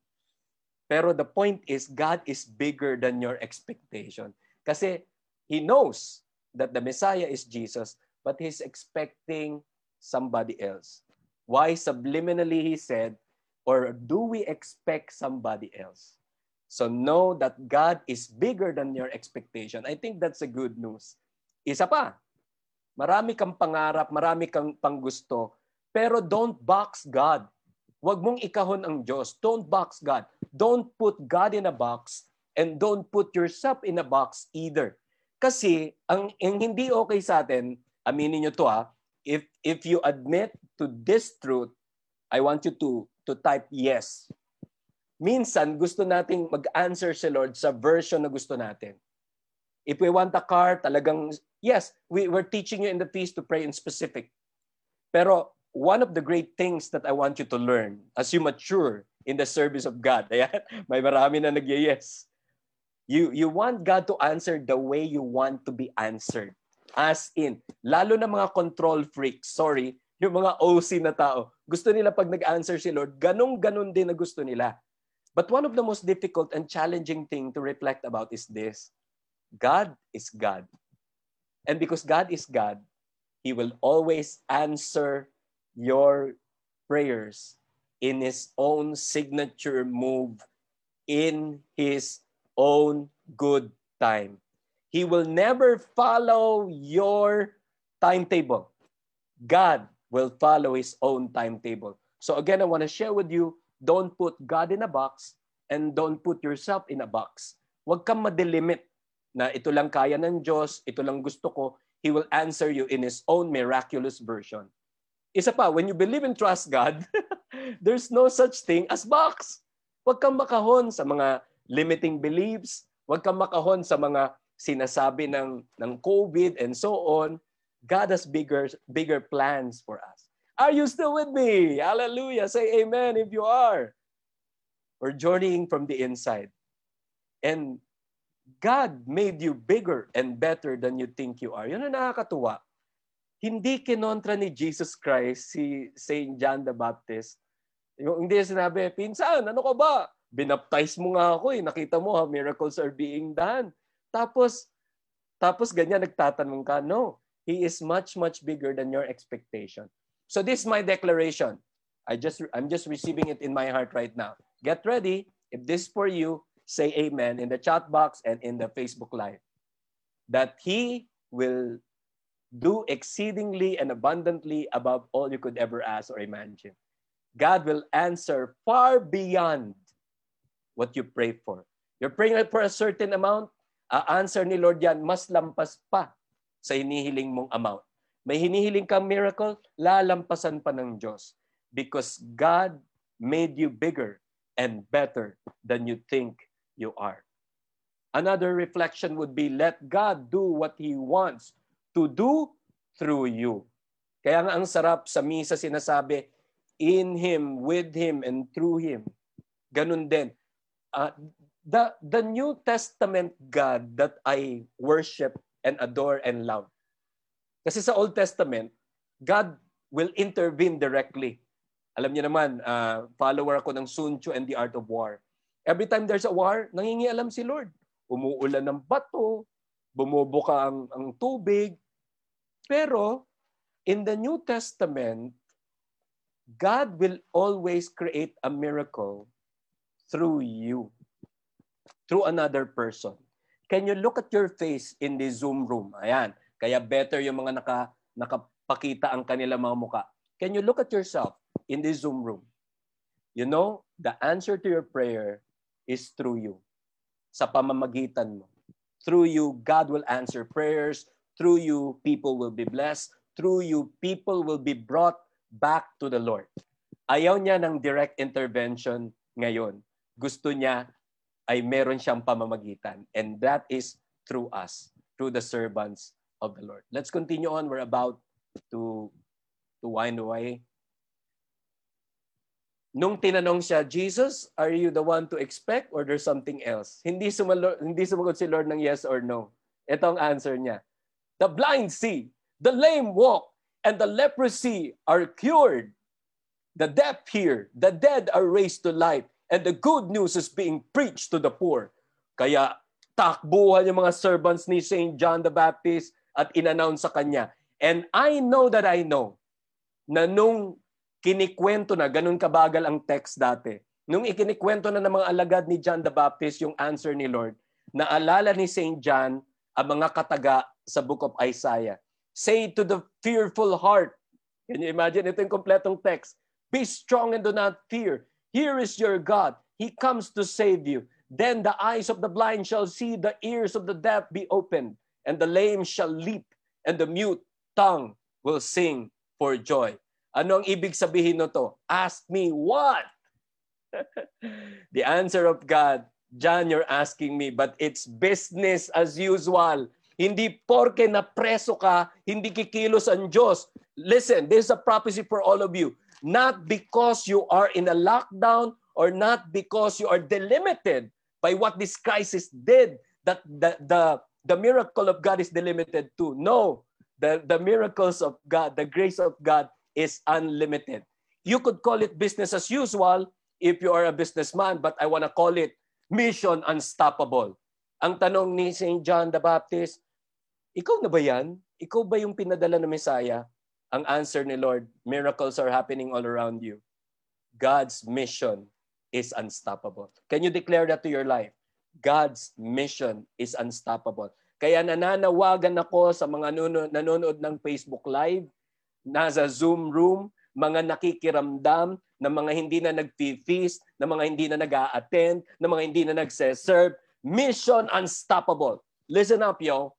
Pero the point is, God is bigger than your expectation. Kasi He knows that the Messiah is Jesus, but He's expecting somebody else. Why subliminally He said, or do we expect somebody else? So know that God is bigger than your expectation. I think that's a good news. Isa pa, marami kang pangarap, marami kang panggusto, pero don't box God. Huwag mong ikahon ang Diyos. Don't box God. Don't put God in a box and don't put yourself in a box either. Kasi ang, ang hindi okay sa atin, aminin nyo to ha, if, if you admit to this truth, I want you to, to type yes. Minsan, gusto nating mag-answer si Lord sa version na gusto natin. If we want a car, talagang, yes, we, we're teaching you in the feast to pray in specific. Pero one of the great things that I want you to learn as you mature in the service of God. *laughs* Ayan, may marami na nag-yes. You, you want God to answer the way you want to be answered. As in, lalo na mga control freaks, sorry, yung mga OC na tao, gusto nila pag nag-answer si Lord, ganong-ganon din na gusto nila. But one of the most difficult and challenging thing to reflect about is this. God is God. And because God is God, He will always answer your prayers in His own signature move, in His own good time. He will never follow your timetable. God will follow His own timetable. So again, I want to share with you, don't put God in a box and don't put yourself in a box. Huwag kang madelimit na ito lang kaya ng Diyos, ito lang gusto ko. He will answer you in His own miraculous version. Isa pa, when you believe and trust God, *laughs* there's no such thing as box. Huwag kang makahon sa mga limiting beliefs. Huwag kang makahon sa mga sinasabi ng, ng COVID and so on. God has bigger, bigger plans for us. Are you still with me? Hallelujah. Say amen if you are. We're journeying from the inside. And God made you bigger and better than you think you are. Yun ang nakakatuwa hindi kinontra ni Jesus Christ si St. John the Baptist. Yung hindi sinabi, pinsan, ano ka ba? Binaptize mo nga ako eh. Nakita mo how miracles are being done. Tapos, tapos ganyan nagtatanong ka, no. He is much, much bigger than your expectation. So this is my declaration. I just, I'm just receiving it in my heart right now. Get ready. If this is for you, say amen in the chat box and in the Facebook Live. That He will do exceedingly and abundantly above all you could ever ask or imagine. God will answer far beyond what you pray for. You're praying for a certain amount, a-answer ni Lord yan, mas lampas pa sa hinihiling mong amount. May hinihiling kang miracle, lalampasan pa ng Diyos. Because God made you bigger and better than you think you are. Another reflection would be, let God do what He wants to do through you. Kaya nga ang sarap sa misa sinasabi, in Him, with Him, and through Him. Ganun din. Uh, the, the New Testament God that I worship and adore and love. Kasi sa Old Testament, God will intervene directly. Alam niyo naman, uh, follower ako ng Sun Tzu and the Art of War. Every time there's a war, nangingialam si Lord. Umuulan ng bato, bumubuka ang, ang tubig, pero in the New Testament, God will always create a miracle through you, through another person. Can you look at your face in the Zoom room? Ayan. Kaya better yung mga naka, nakapakita ang kanila mga muka. Can you look at yourself in the Zoom room? You know, the answer to your prayer is through you. Sa pamamagitan mo. Through you, God will answer prayers. Through you, people will be blessed. Through you, people will be brought back to the Lord. Ayaw niya ng direct intervention ngayon. Gusto niya ay meron siyang pamamagitan. And that is through us, through the servants of the Lord. Let's continue on. We're about to, to wind away. Nung tinanong siya, Jesus, are you the one to expect or there's something else? Hindi, sumalo, hindi sumagot si Lord ng yes or no. Ito ang answer niya. The blind see, the lame walk, and the leprosy are cured. The deaf hear, the dead are raised to life, and the good news is being preached to the poor. Kaya takbuhan yung mga servants ni St. John the Baptist at inannounce sa kanya. And I know that I know na nung kinikwento na, ganun kabagal ang text dati. Nung ikinikwento na ng mga alagad ni John the Baptist yung answer ni Lord, naalala ni St. John ang mga kataga sa book of Isaiah. Say to the fearful heart, can you imagine? Ito yung kompletong text. Be strong and do not fear. Here is your God. He comes to save you. Then the eyes of the blind shall see, the ears of the deaf be opened, and the lame shall leap, and the mute tongue will sing for joy. Ano ang ibig sabihin nito? Ask me what? *laughs* the answer of God, John, you're asking me, but it's business as usual. Hindi porke na preso ka, hindi kikilos ang Diyos. Listen, this is a prophecy for all of you. Not because you are in a lockdown or not because you are delimited by what this crisis did, that the, the, the miracle of God is delimited to. No, the, the miracles of God, the grace of God is unlimited. You could call it business as usual if you are a businessman, but I want to call it mission unstoppable. Ang tanong ni St. John the Baptist, ikaw na ba yan? Ikaw ba yung pinadala ng Messiah? Ang answer ni Lord, miracles are happening all around you. God's mission is unstoppable. Can you declare that to your life? God's mission is unstoppable. Kaya nananawagan ako sa mga nanonood ng Facebook Live, nasa Zoom room, mga nakikiramdam, na mga hindi na nag-feast, na mga hindi na nag-a-attend, na mga hindi na nagse-serve. Mission unstoppable. Listen up, yo.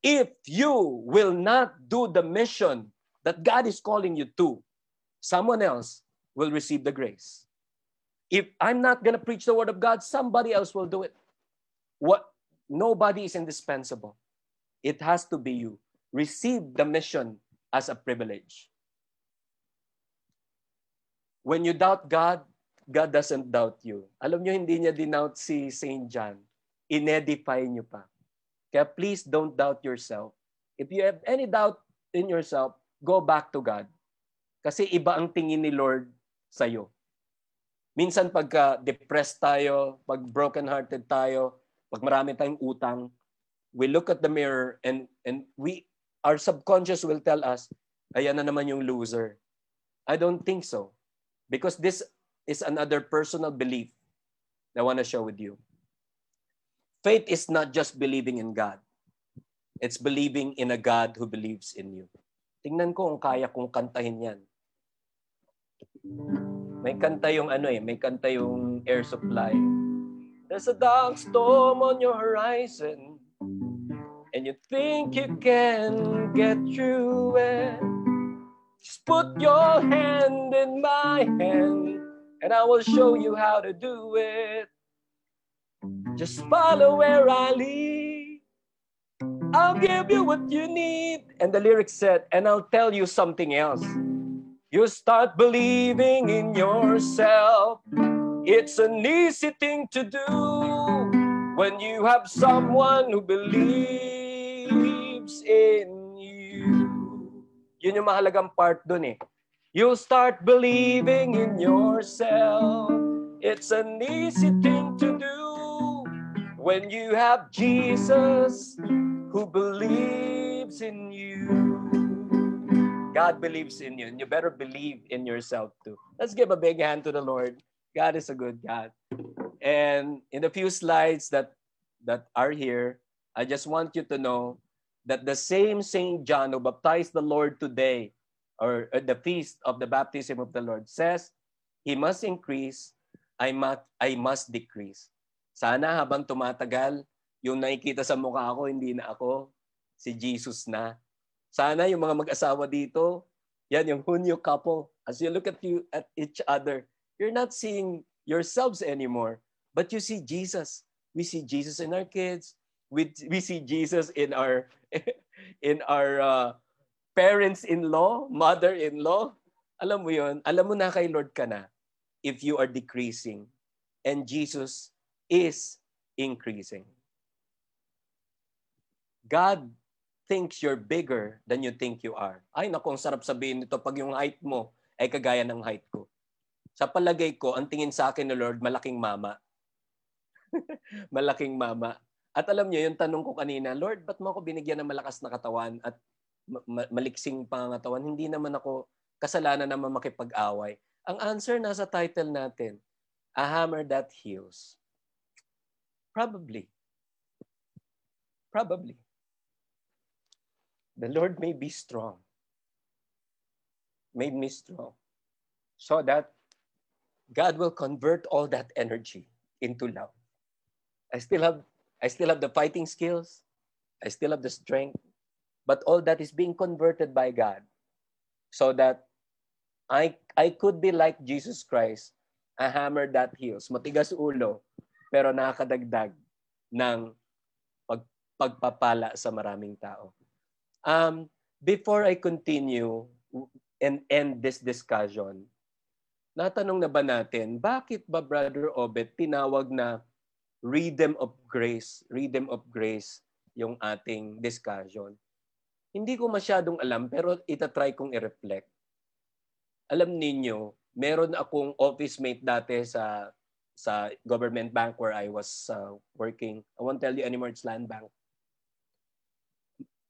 If you will not do the mission that God is calling you to, someone else will receive the grace. If I'm not going to preach the word of God, somebody else will do it. What nobody is indispensable. It has to be you. Receive the mission as a privilege. When you doubt God, God doesn't doubt you. Alam nyo, hindi niya dinout si St. John. Inedify niyo pa. Kaya please don't doubt yourself. If you have any doubt in yourself, go back to God. Kasi iba ang tingin ni Lord sa iyo. Minsan pagka depressed tayo, pag broken-hearted tayo, pag marami tayong utang, we look at the mirror and and we our subconscious will tell us, ayan na naman yung loser. I don't think so. Because this is another personal belief that I want to share with you. Faith is not just believing in God. It's believing in a God who believes in you. Tingnan ko kung kaya kong kantahin yan. May kanta yung ano eh, may kanta yung air supply. There's a dark storm on your horizon and you think you can get through it. Just put your hand in my hand and I will show you how to do it. Just follow where I lead. I'll give you what you need. And the lyrics said, and I'll tell you something else. You start believing in yourself. It's an easy thing to do when you have someone who believes in you. Yun yung mahalagang part dun eh. You start believing in yourself. It's an easy thing to do when you have Jesus who believes in you. God believes in you, and you better believe in yourself too. Let's give a big hand to the Lord. God is a good God. And in the few slides that that are here, I just want you to know that the same Saint John who baptized the Lord today, or at the feast of the baptism of the Lord, says, He must increase, I must, I must decrease. Sana habang tumatagal, yung nakikita sa mukha ko, hindi na ako, si Jesus na. Sana yung mga mag-asawa dito, yan yung hunyo couple. As you look at you at each other, you're not seeing yourselves anymore, But you see Jesus. We see Jesus in our kids. We, we see Jesus in our *laughs* in our uh, parents-in-law, mother-in-law. Alam mo yon, alam mo na kay Lord ka na if you are decreasing and Jesus is increasing. God thinks you're bigger than you think you are. Ay, naku, ang sarap sabihin nito pag yung height mo ay kagaya ng height ko. Sa palagay ko, ang tingin sa akin ni Lord, malaking mama. *laughs* malaking mama. At alam niyo, yung tanong ko kanina, Lord, ba't mo ako binigyan ng malakas na katawan at maliksing pangangatawan? Hindi naman ako kasalanan naman makipag-away. Ang answer nasa title natin, A Hammer That Heals. Probably. Probably the Lord may be strong, made me strong, so that God will convert all that energy into love. I still have I still have the fighting skills, I still have the strength, but all that is being converted by God so that I I could be like Jesus Christ, a hammer that heals, matigas ulo, pero nakakadagdag ng pag, pagpapala sa maraming tao. Um, before I continue and end this discussion, natanong na ba natin, bakit ba Brother Obet tinawag na rhythm of grace, rhythm of grace yung ating discussion? Hindi ko masyadong alam pero itatry kong i-reflect. Alam ninyo, meron akong office mate dati sa sa government bank where I was uh, working. I won't tell you anymore, it's land bank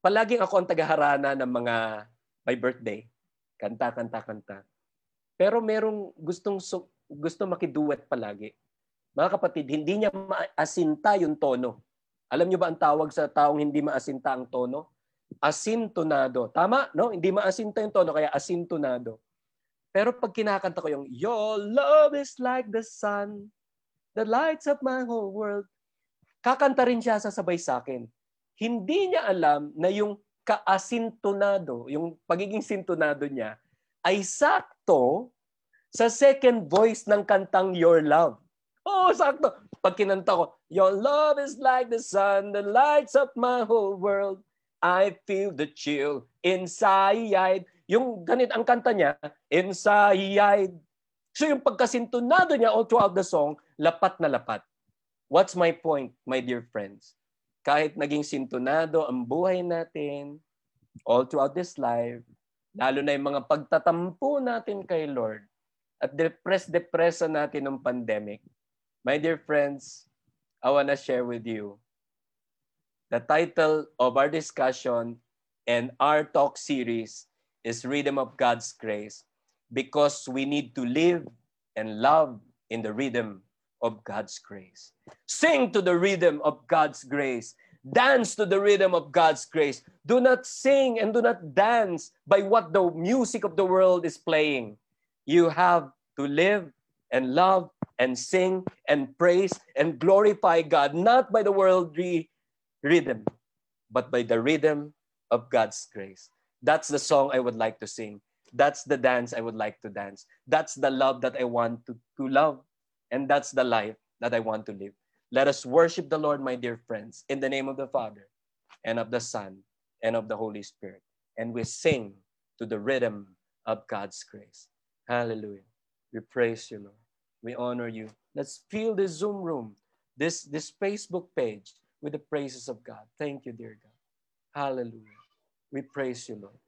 palaging ako ang tagaharana ng mga my birthday. Kanta, kanta, kanta. Pero merong gustong gusto makiduet palagi. Mga kapatid, hindi niya maasinta yung tono. Alam niyo ba ang tawag sa taong hindi maasinta ang tono? Asintonado. Tama, no? Hindi maasinta yung tono, kaya asintonado. Pero pag kinakanta ko yung, Your love is like the sun that lights up my whole world. Kakanta rin siya sasabay sa akin hindi niya alam na yung kaasintonado, yung pagiging sintonado niya, ay sakto sa second voice ng kantang Your Love. Oo, oh, sakto. Pag kinanta ko, Your love is like the sun that lights up my whole world. I feel the chill inside. Yung ganit ang kanta niya, inside. So yung pagkasintonado niya all throughout the song, lapat na lapat. What's my point, my dear friends? Kahit naging sintonado ang buhay natin all throughout this life, lalo na yung mga pagtatampo natin kay Lord at depress-depressa natin ng pandemic, my dear friends, I want to share with you the title of our discussion and our talk series is Rhythm of God's Grace because we need to live and love in the rhythm of God's grace. Sing to the rhythm of God's grace. Dance to the rhythm of God's grace. Do not sing and do not dance by what the music of the world is playing. You have to live and love and sing and praise and glorify God, not by the worldly rhythm, but by the rhythm of God's grace. That's the song I would like to sing. That's the dance I would like to dance. That's the love that I want to, to love. And that's the life that I want to live. Let us worship the Lord, my dear friends, in the name of the Father and of the Son and of the Holy Spirit. And we sing to the rhythm of God's grace. Hallelujah. We praise you, Lord. We honor you. Let's fill this Zoom room, this, this Facebook page with the praises of God. Thank you, dear God. Hallelujah. We praise you, Lord.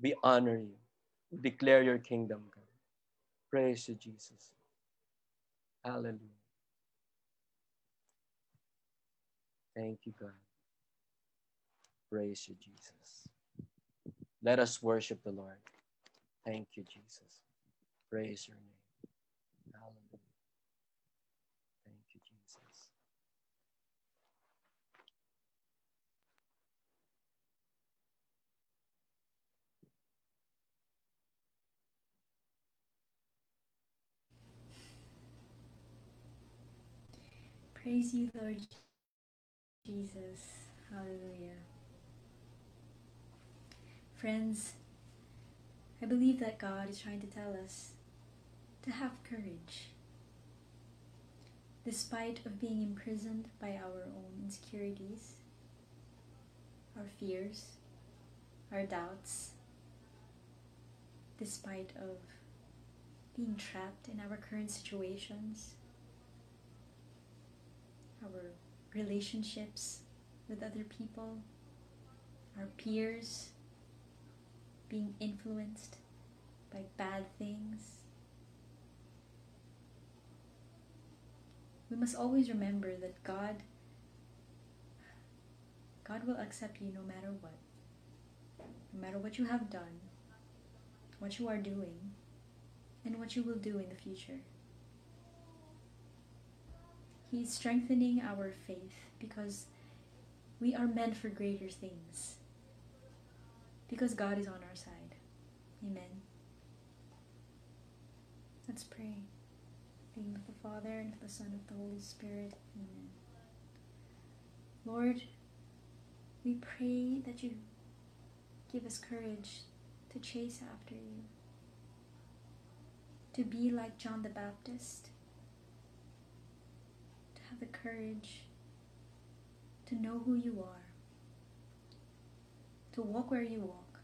We honor you. We declare your kingdom, God. Praise you, Jesus. Hallelujah. Thank you, God. Praise you, Jesus. Let us worship the Lord. Thank you, Jesus. Praise your name. Hallelujah. Thank you, Jesus. Praise you, Lord Jesus. Hallelujah. Friends, I believe that God is trying to tell us to have courage. despite of being imprisoned by our own insecurities, our fears, our doubts, despite of being trapped in our current situations, our relationships with other people, our peers, being influenced by bad things. We must always remember that God God will accept you no matter what. No matter what you have done, what you are doing, and what you will do in the future. He is strengthening our faith because we are meant for greater things. Because God is on our side. Amen. Let's pray. In the name of the Father, and of the Son, and of the Holy Spirit. Amen. Lord, we pray that you give us courage to chase after you, to be like John the Baptist, have the courage to know who you are, to walk where you walk,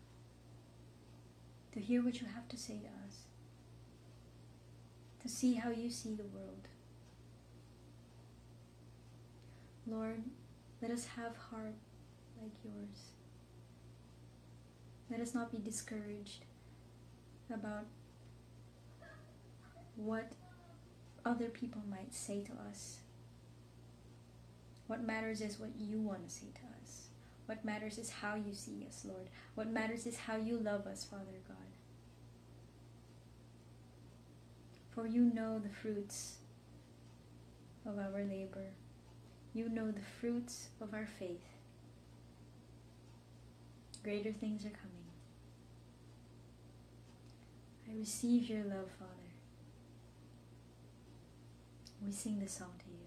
to hear what you have to say to us, to see how you see the world. Lord, let us have heart like yours. Let us not be discouraged about what other people might say to us. What matters is what you want to say to us. What matters is how you see us, Lord. What matters is how you love us, Father God. For you know the fruits of our labor. You know the fruits of our faith. Greater things are coming. I receive your love, Father. We sing this song to you.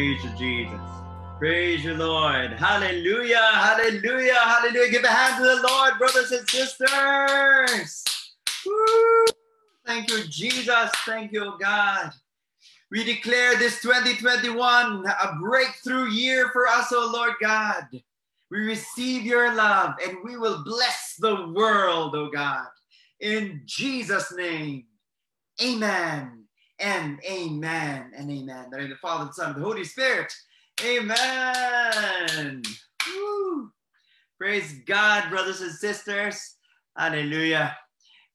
Praise you, Jesus. Praise you, Lord. Hallelujah. Hallelujah. Hallelujah. Give a hand to the Lord, brothers and sisters. Woo. Thank you, Jesus. Thank you, God. We declare this 2021 a breakthrough year for us, oh Lord God. We receive your love and we will bless the world, oh God. In Jesus' name, amen and amen and amen. In the name of the Father, the Son, and the Holy Spirit. Amen. Woo. Praise God, brothers and sisters. Hallelujah.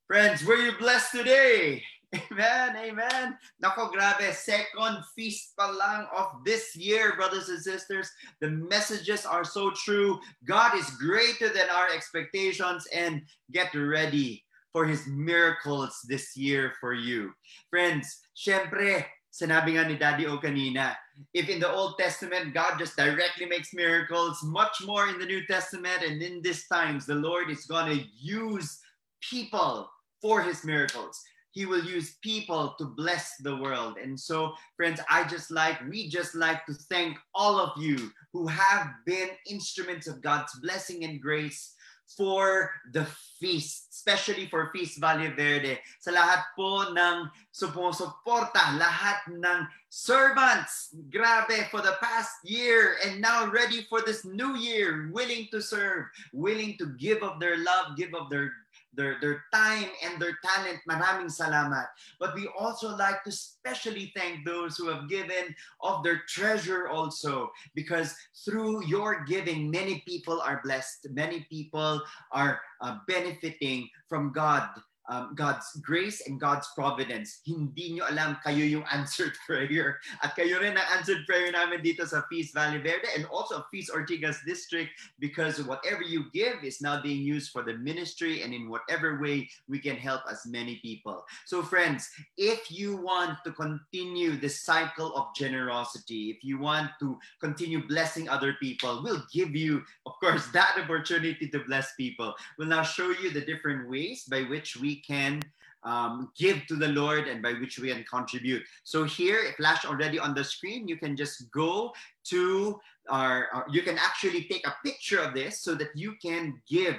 Friends, were you blessed today? *laughs* Amen, amen. Nako, grabe. Second feast pa lang of this year, brothers and sisters. The messages are so true. God is greater than our expectations and get ready for His miracles this year for you. Friends, syempre, sinabi nga ni Daddy O kanina, if in the Old Testament, God just directly makes miracles, much more in the New Testament and in these times, the Lord is going to use people for His miracles. He will use people to bless the world. And so, friends, I just like, we just like to thank all of you who have been instruments of God's blessing and grace for the feast, especially for Feast Valle Verde. Sa lahat po ng sumusuporta, lahat ng servants, grabe, for the past year and now ready for this new year, willing to serve, willing to give of their love, give of their their, their time and their talent. Maraming salamat. But we also like to specially thank those who have given of their treasure also, because through your giving, many people are blessed. Many people are uh, benefiting from God. Um, God's grace and God's providence. Hindi nyo alam kayo yung *laughs* answered prayer. At kayo rin ang answered prayer namin dito sa Feast Valley Verde and also Feast Ortigas District because whatever you give is now being used for the ministry and in whatever way we can help as many people. So friends, if you want to continue the cycle of generosity, if you want to continue blessing other people, we'll give you, of course, *laughs* that opportunity to bless people. We'll now show you the different ways by which we can um, give to the Lord and by which we can contribute. So here, flash already on the screen, you can just go to our, our- you can actually take a picture of this so that you can give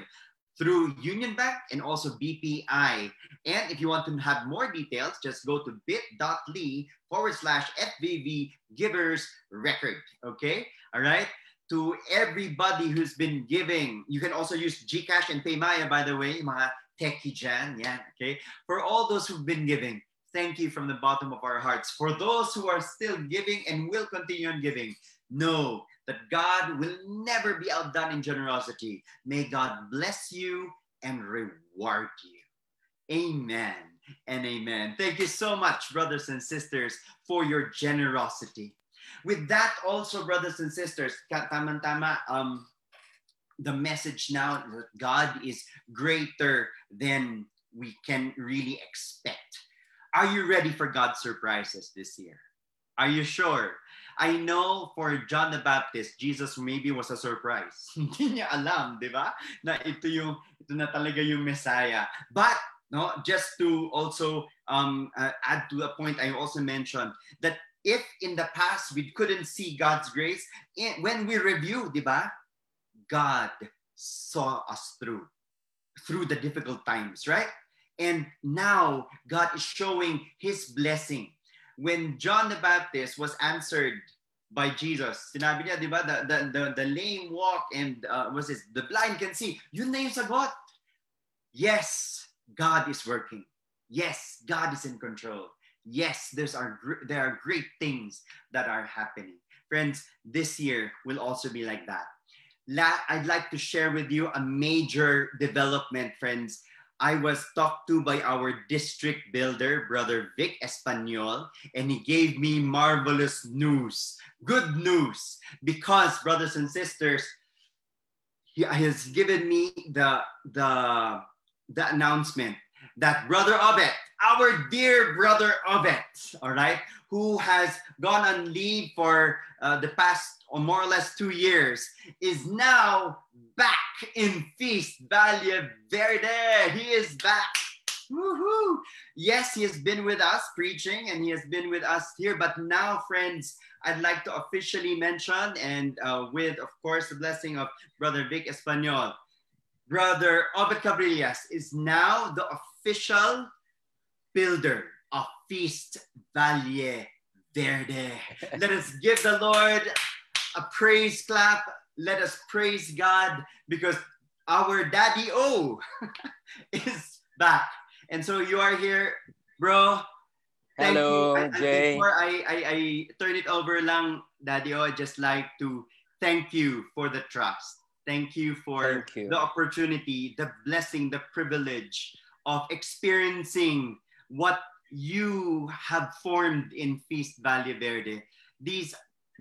through Union Bank and also BPI. And if you want to have more details, just go to bit.ly forward slash FVV givers record. Okay. All right. To everybody who's been giving, you can also use Gcash and Paymaya, by the way, mga techie Jan, Yeah. Okay. For all those who've been giving, thank you from the bottom of our hearts. For those who are still giving and will continue on giving, know that God will never be outdone in generosity. May God bless you and reward you. Amen and amen. Thank you so much, brothers and sisters, for your generosity. With that, also, brothers and sisters, ka- tamang-tama, um, the message now that God is greater than we can really expect. Are you ready for God's surprises this year? Are you sure? I know for John the Baptist, Jesus maybe was a surprise. *laughs* Hindi niya alam, di ba? Na ito yung ito na talaga yung Messiah. But no, just to also um, uh, add to a point I also mentioned that if in the past we couldn't see God's grace, when we review, di ba? God saw us through through the difficult times, right? And now God is showing his blessing. When John the Baptist was answered by Jesus, sinabi niya, di ba, the, the, the, the lame walk and uh, was this, the blind can see. Yun na yung sagot. Yes, God is working. Yes, God is in control. Yes, there's gr- there are great things that are happening. Friends, this year will also be like that. I'd like to share with you a major development, friends. I was talked to by our district builder, Brother Vic Espanol, and he gave me marvelous news, good news, because, brothers and sisters, he has given me the, the, the announcement that Brother Obet, our dear Brother Obet, all right, who has gone on leave for uh, the past or more or less two years, is now back in Feast Valle Verde. He is back. Woohoo! Yes, he has been with us preaching and he has been with us here. But now, friends, I'd like to officially mention, and uh, with, of course, the blessing of Brother Vic Espanol, Brother Obed Cabrillas is now the official builder of Feast Valle Verde. Let us give the Lord a praise clap. Let us praise God because our Daddy O *laughs* is back. And so you are here, bro. Thank Hello, you. I- I- Jay. Before I, I, I turn it over lang, Daddy O, I'd just like to thank you for the trust. Thank you for Thank you. the opportunity, the blessing, the privilege of experiencing what you have formed in Feast Valle Verde. These,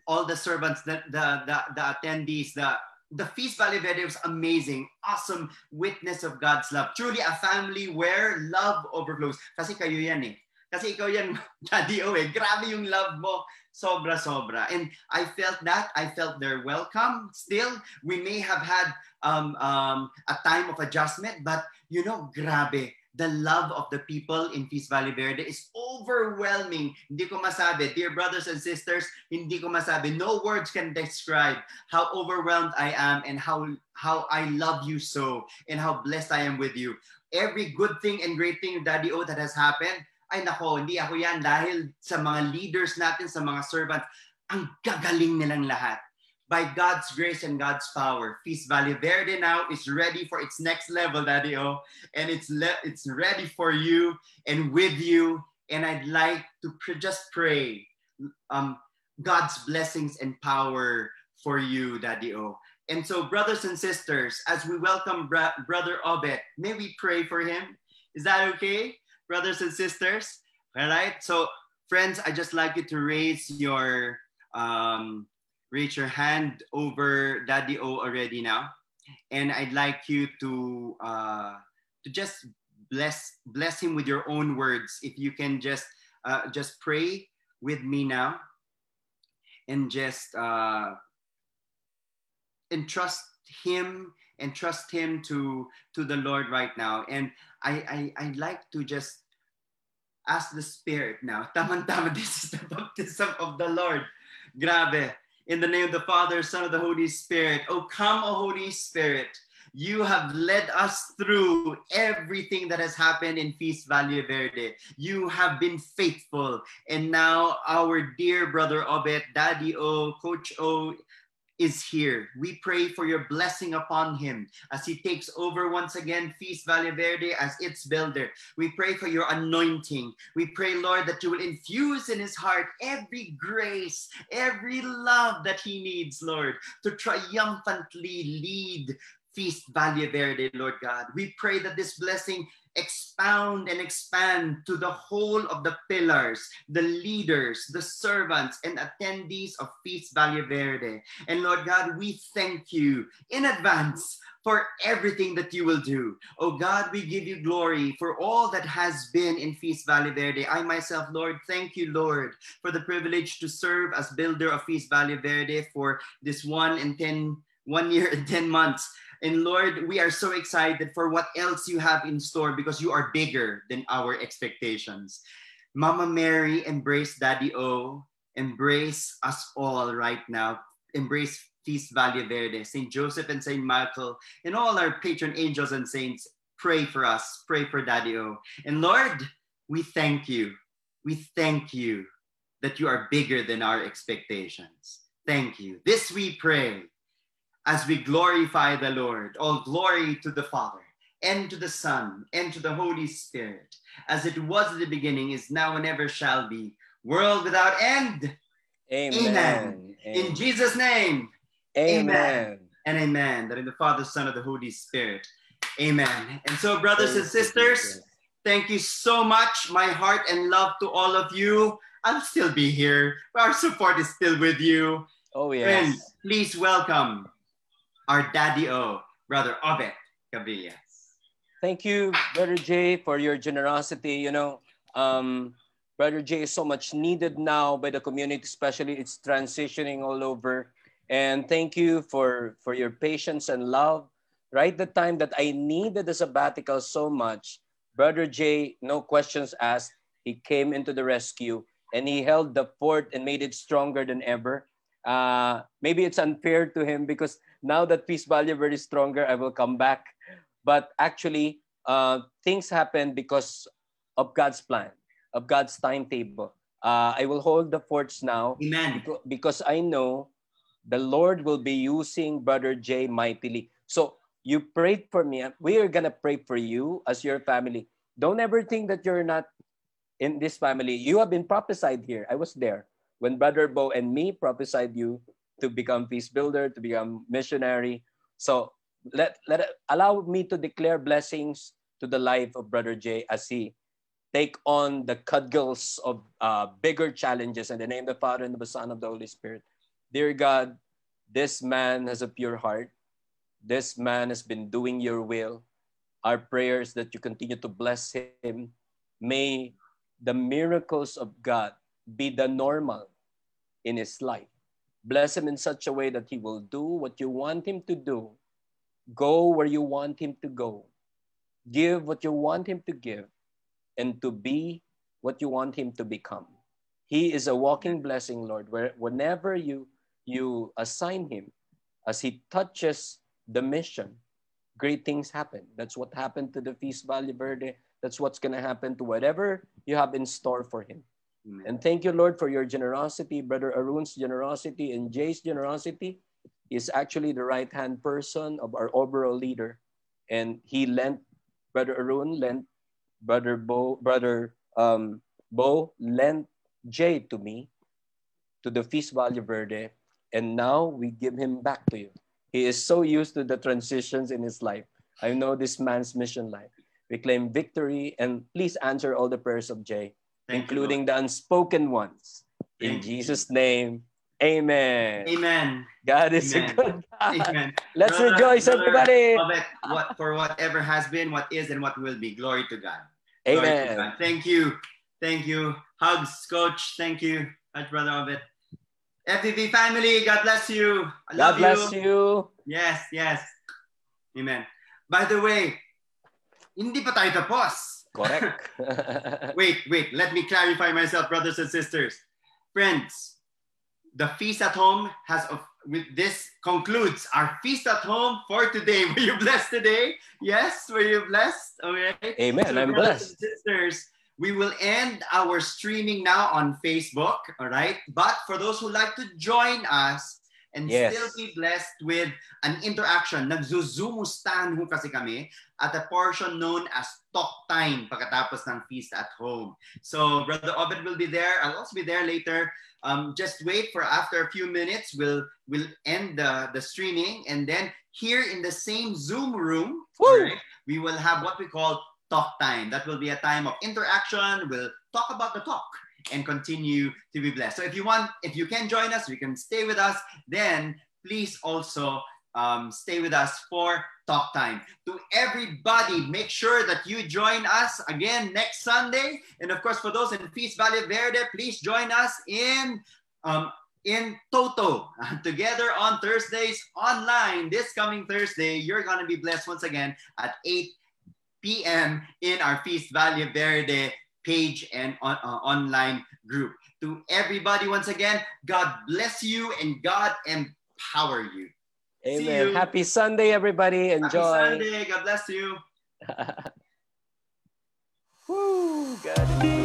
all the servants, the, the, the, the attendees, the, the Feast Valle Verde was amazing, awesome witness of God's love. Truly a family where love overflows. Kasi kayo yan eh. Kasi ikaw yan, *laughs* Daddy O eh. Grabe yung love mo. Sobra-sobra. And I felt that. I felt their welcome. Still, we may have had um, um, a time of adjustment, but you know, grabe. The love of the people in Feast Valley Verde is overwhelming. Hindi ko masabi. Dear brothers and sisters, hindi ko masabi. No words can describe how overwhelmed I am and how, how I love you so and how blessed I am with you. Every good thing and great thing, Daddy O, that has happened, ay nako, hindi ako yan dahil sa mga leaders natin, sa mga servants, ang gagaling nilang lahat. By God's grace and God's power, Feast Valley Verde now is ready for its next level, Daddy O. And it's, le- it's ready for you and with you. And I'd like to pr- just pray um, God's blessings and power for you, Daddy O. And so, brothers and sisters, as we welcome Bra- Brother Obed, may we pray for him? Is that okay, brothers and sisters? All right. So, friends, I just like you to raise your um, raise your hand over Daddy O already now, and I'd like you to uh, to just bless bless him with your own words. If you can just uh, just pray with me now, and just uh, entrust him and trust him to to the Lord right now. And I I I like to just ask the Spirit now. Tama-tama, *laughs* this is the baptism of the Lord. Grabe. In the name of the Father, Son of the Holy Spirit. Oh, come, O Holy Spirit. You have led us through everything that has happened in Feast Valle Verde. You have been faithful. And now our dear brother Obet, Daddy O, Coach O, is here. We pray for your blessing upon him as he takes over once again Feast Valle Verde as its builder. We pray for your anointing. We pray, Lord, that you will infuse in his heart every grace, every love that he needs, Lord, to triumphantly lead Feast Valle Verde, Lord God. We pray that this blessing expound and expand to the whole of the pillars, the leaders, the servants, and attendees of Feast Valle Verde. And Lord God, we thank you in advance for everything that you will do. Oh God, we give you glory for all that has been in Feast Valley Verde. I myself, Lord, thank you, Lord, for the privilege to serve as builder of Feast Valley Verde for this one and ten, one year and 10 months. And Lord, we are so excited for what else you have in store because you are bigger than our expectations. Mama Mary, embrace Daddy O, embrace us all right now. Embrace Feast Valley Verde, St. Joseph and St. Michael, and all our patron angels and saints. Pray for us, pray for Daddy O. And Lord, we thank you. We thank you that you are bigger than our expectations. Thank you. This we pray as we glorify the Lord. All glory to the Father, and to the Son, and to the Holy Spirit, as it was in the beginning, is now, and ever shall be, world without end. Amen. In Jesus' name, Amen. and amen. That in the Father, Son, of the Holy Spirit. Amen. And so, brothers and Praise be sisters, thank you so much. My heart and love to all of you. I'll still be here. Our support is still with you. Oh, And yes. please welcome our daddy O, Brother Obed Cabillas. Thank you, Brother Jay, for your generosity. You know, um, Brother Jay is so much needed now by the community, especially it's transitioning all over. And thank you for, for your patience and love. Right the time that I needed the sabbatical so much, Brother Jay, no questions asked. He came into the rescue and he held the fort and made it stronger than ever. Uh, maybe it's unfair to him because now that Feast Valley is stronger, I will come back. But actually, uh, things happen because of God's plan, of God's timetable. Uh, I will hold the forts now Amen. because I know the Lord will be using Brother Jay mightily. So you prayed for me. We are gonna pray for you as your family. Don't ever think that you're not in this family. You have been prophesied here. I was there when Brother Bo and me prophesied you to become Feast builder, to become missionary. So let let allow me to declare blessings to the life of Brother Jay as he take on the cudgels of uh, bigger challenges in the name of the Father and of the Son of the Holy Spirit. Dear God, this man has a pure heart. This man has been doing your will. Our prayers that you continue to bless him. May the miracles of God be the normal in his life. Bless him in such a way that he will do what you want him to do, go where you want him to go, give what you want him to give, and to be what you want him to become. He is a walking blessing, Lord, where whenever you you assign him, as he touches the mission, great things happen. That's what happened to the Feast Valley Verde. That's what's going to happen to whatever you have in store for him. Amen. And thank you, Lord, for your generosity, Brother Arun's generosity, and Jay's generosity. Is actually the right hand person of our overall leader. And he lent, Brother Arun lent, Brother Bo, Brother um, Bo lent Jay to me, to the Feast Valley Verde. And now we give him back to you. He is so used to the transitions in his life. I know this man's mission life. We claim victory and please answer all the prayers of Jay Thank you, including the unspoken ones. In Thank you. Jesus' name, amen. Amen. God is Amen. a good God. Amen. Let's Brother- rejoice, brother everybody. It, what for whatever has been, what is, and what will be. Glory to God. Glory to Amen. God. Thank you. Thank you. Hugs, coach. Thank you. Hugs, brother of it. FTV family, God bless you. I God love bless you. you. Yes, yes. Amen. By the way, hindi pa tayo tapos. Correct. *laughs* Wait, wait. Let me clarify myself, brothers and sisters. Friends, the feast at home has of with this concludes our feast at home for today. *laughs* Were you blessed today? Yes, were you blessed? Okay. Amen. So, I'm brothers blessed. and sisters, we will end our streaming now on Facebook. All right. But for those who like to join us and Yes. still be blessed with an interaction, nagzuzumustahan ho kasi kami at a portion known as talk time pagkatapos ng feast at home. So Brother Obed will be there. I'll also be there later. Um, just wait for after a few minutes. We'll we'll end the, the streaming and then here in the same Zoom room, Woo! alright, we will have what we call talk time. That will be a time of interaction. We'll talk about the talk and continue to be blessed. So if you want, if you can join us, you can stay with us. Then please also um, stay with us for talk time. To everybody, make sure that you join us again next Sunday. And of course, for those in Feast Valley Verde, please join us in um, in Toto *laughs* together on Thursdays online. This coming Thursday, you're gonna be blessed once again at 8 p.m. in our Feast Valley Verde page and on, uh, online group. To everybody, once again, God bless you and God empower you. Amen. you. Happy Sunday, everybody. Enjoy. Happy. Sunday. God bless you. *laughs* Woo, God.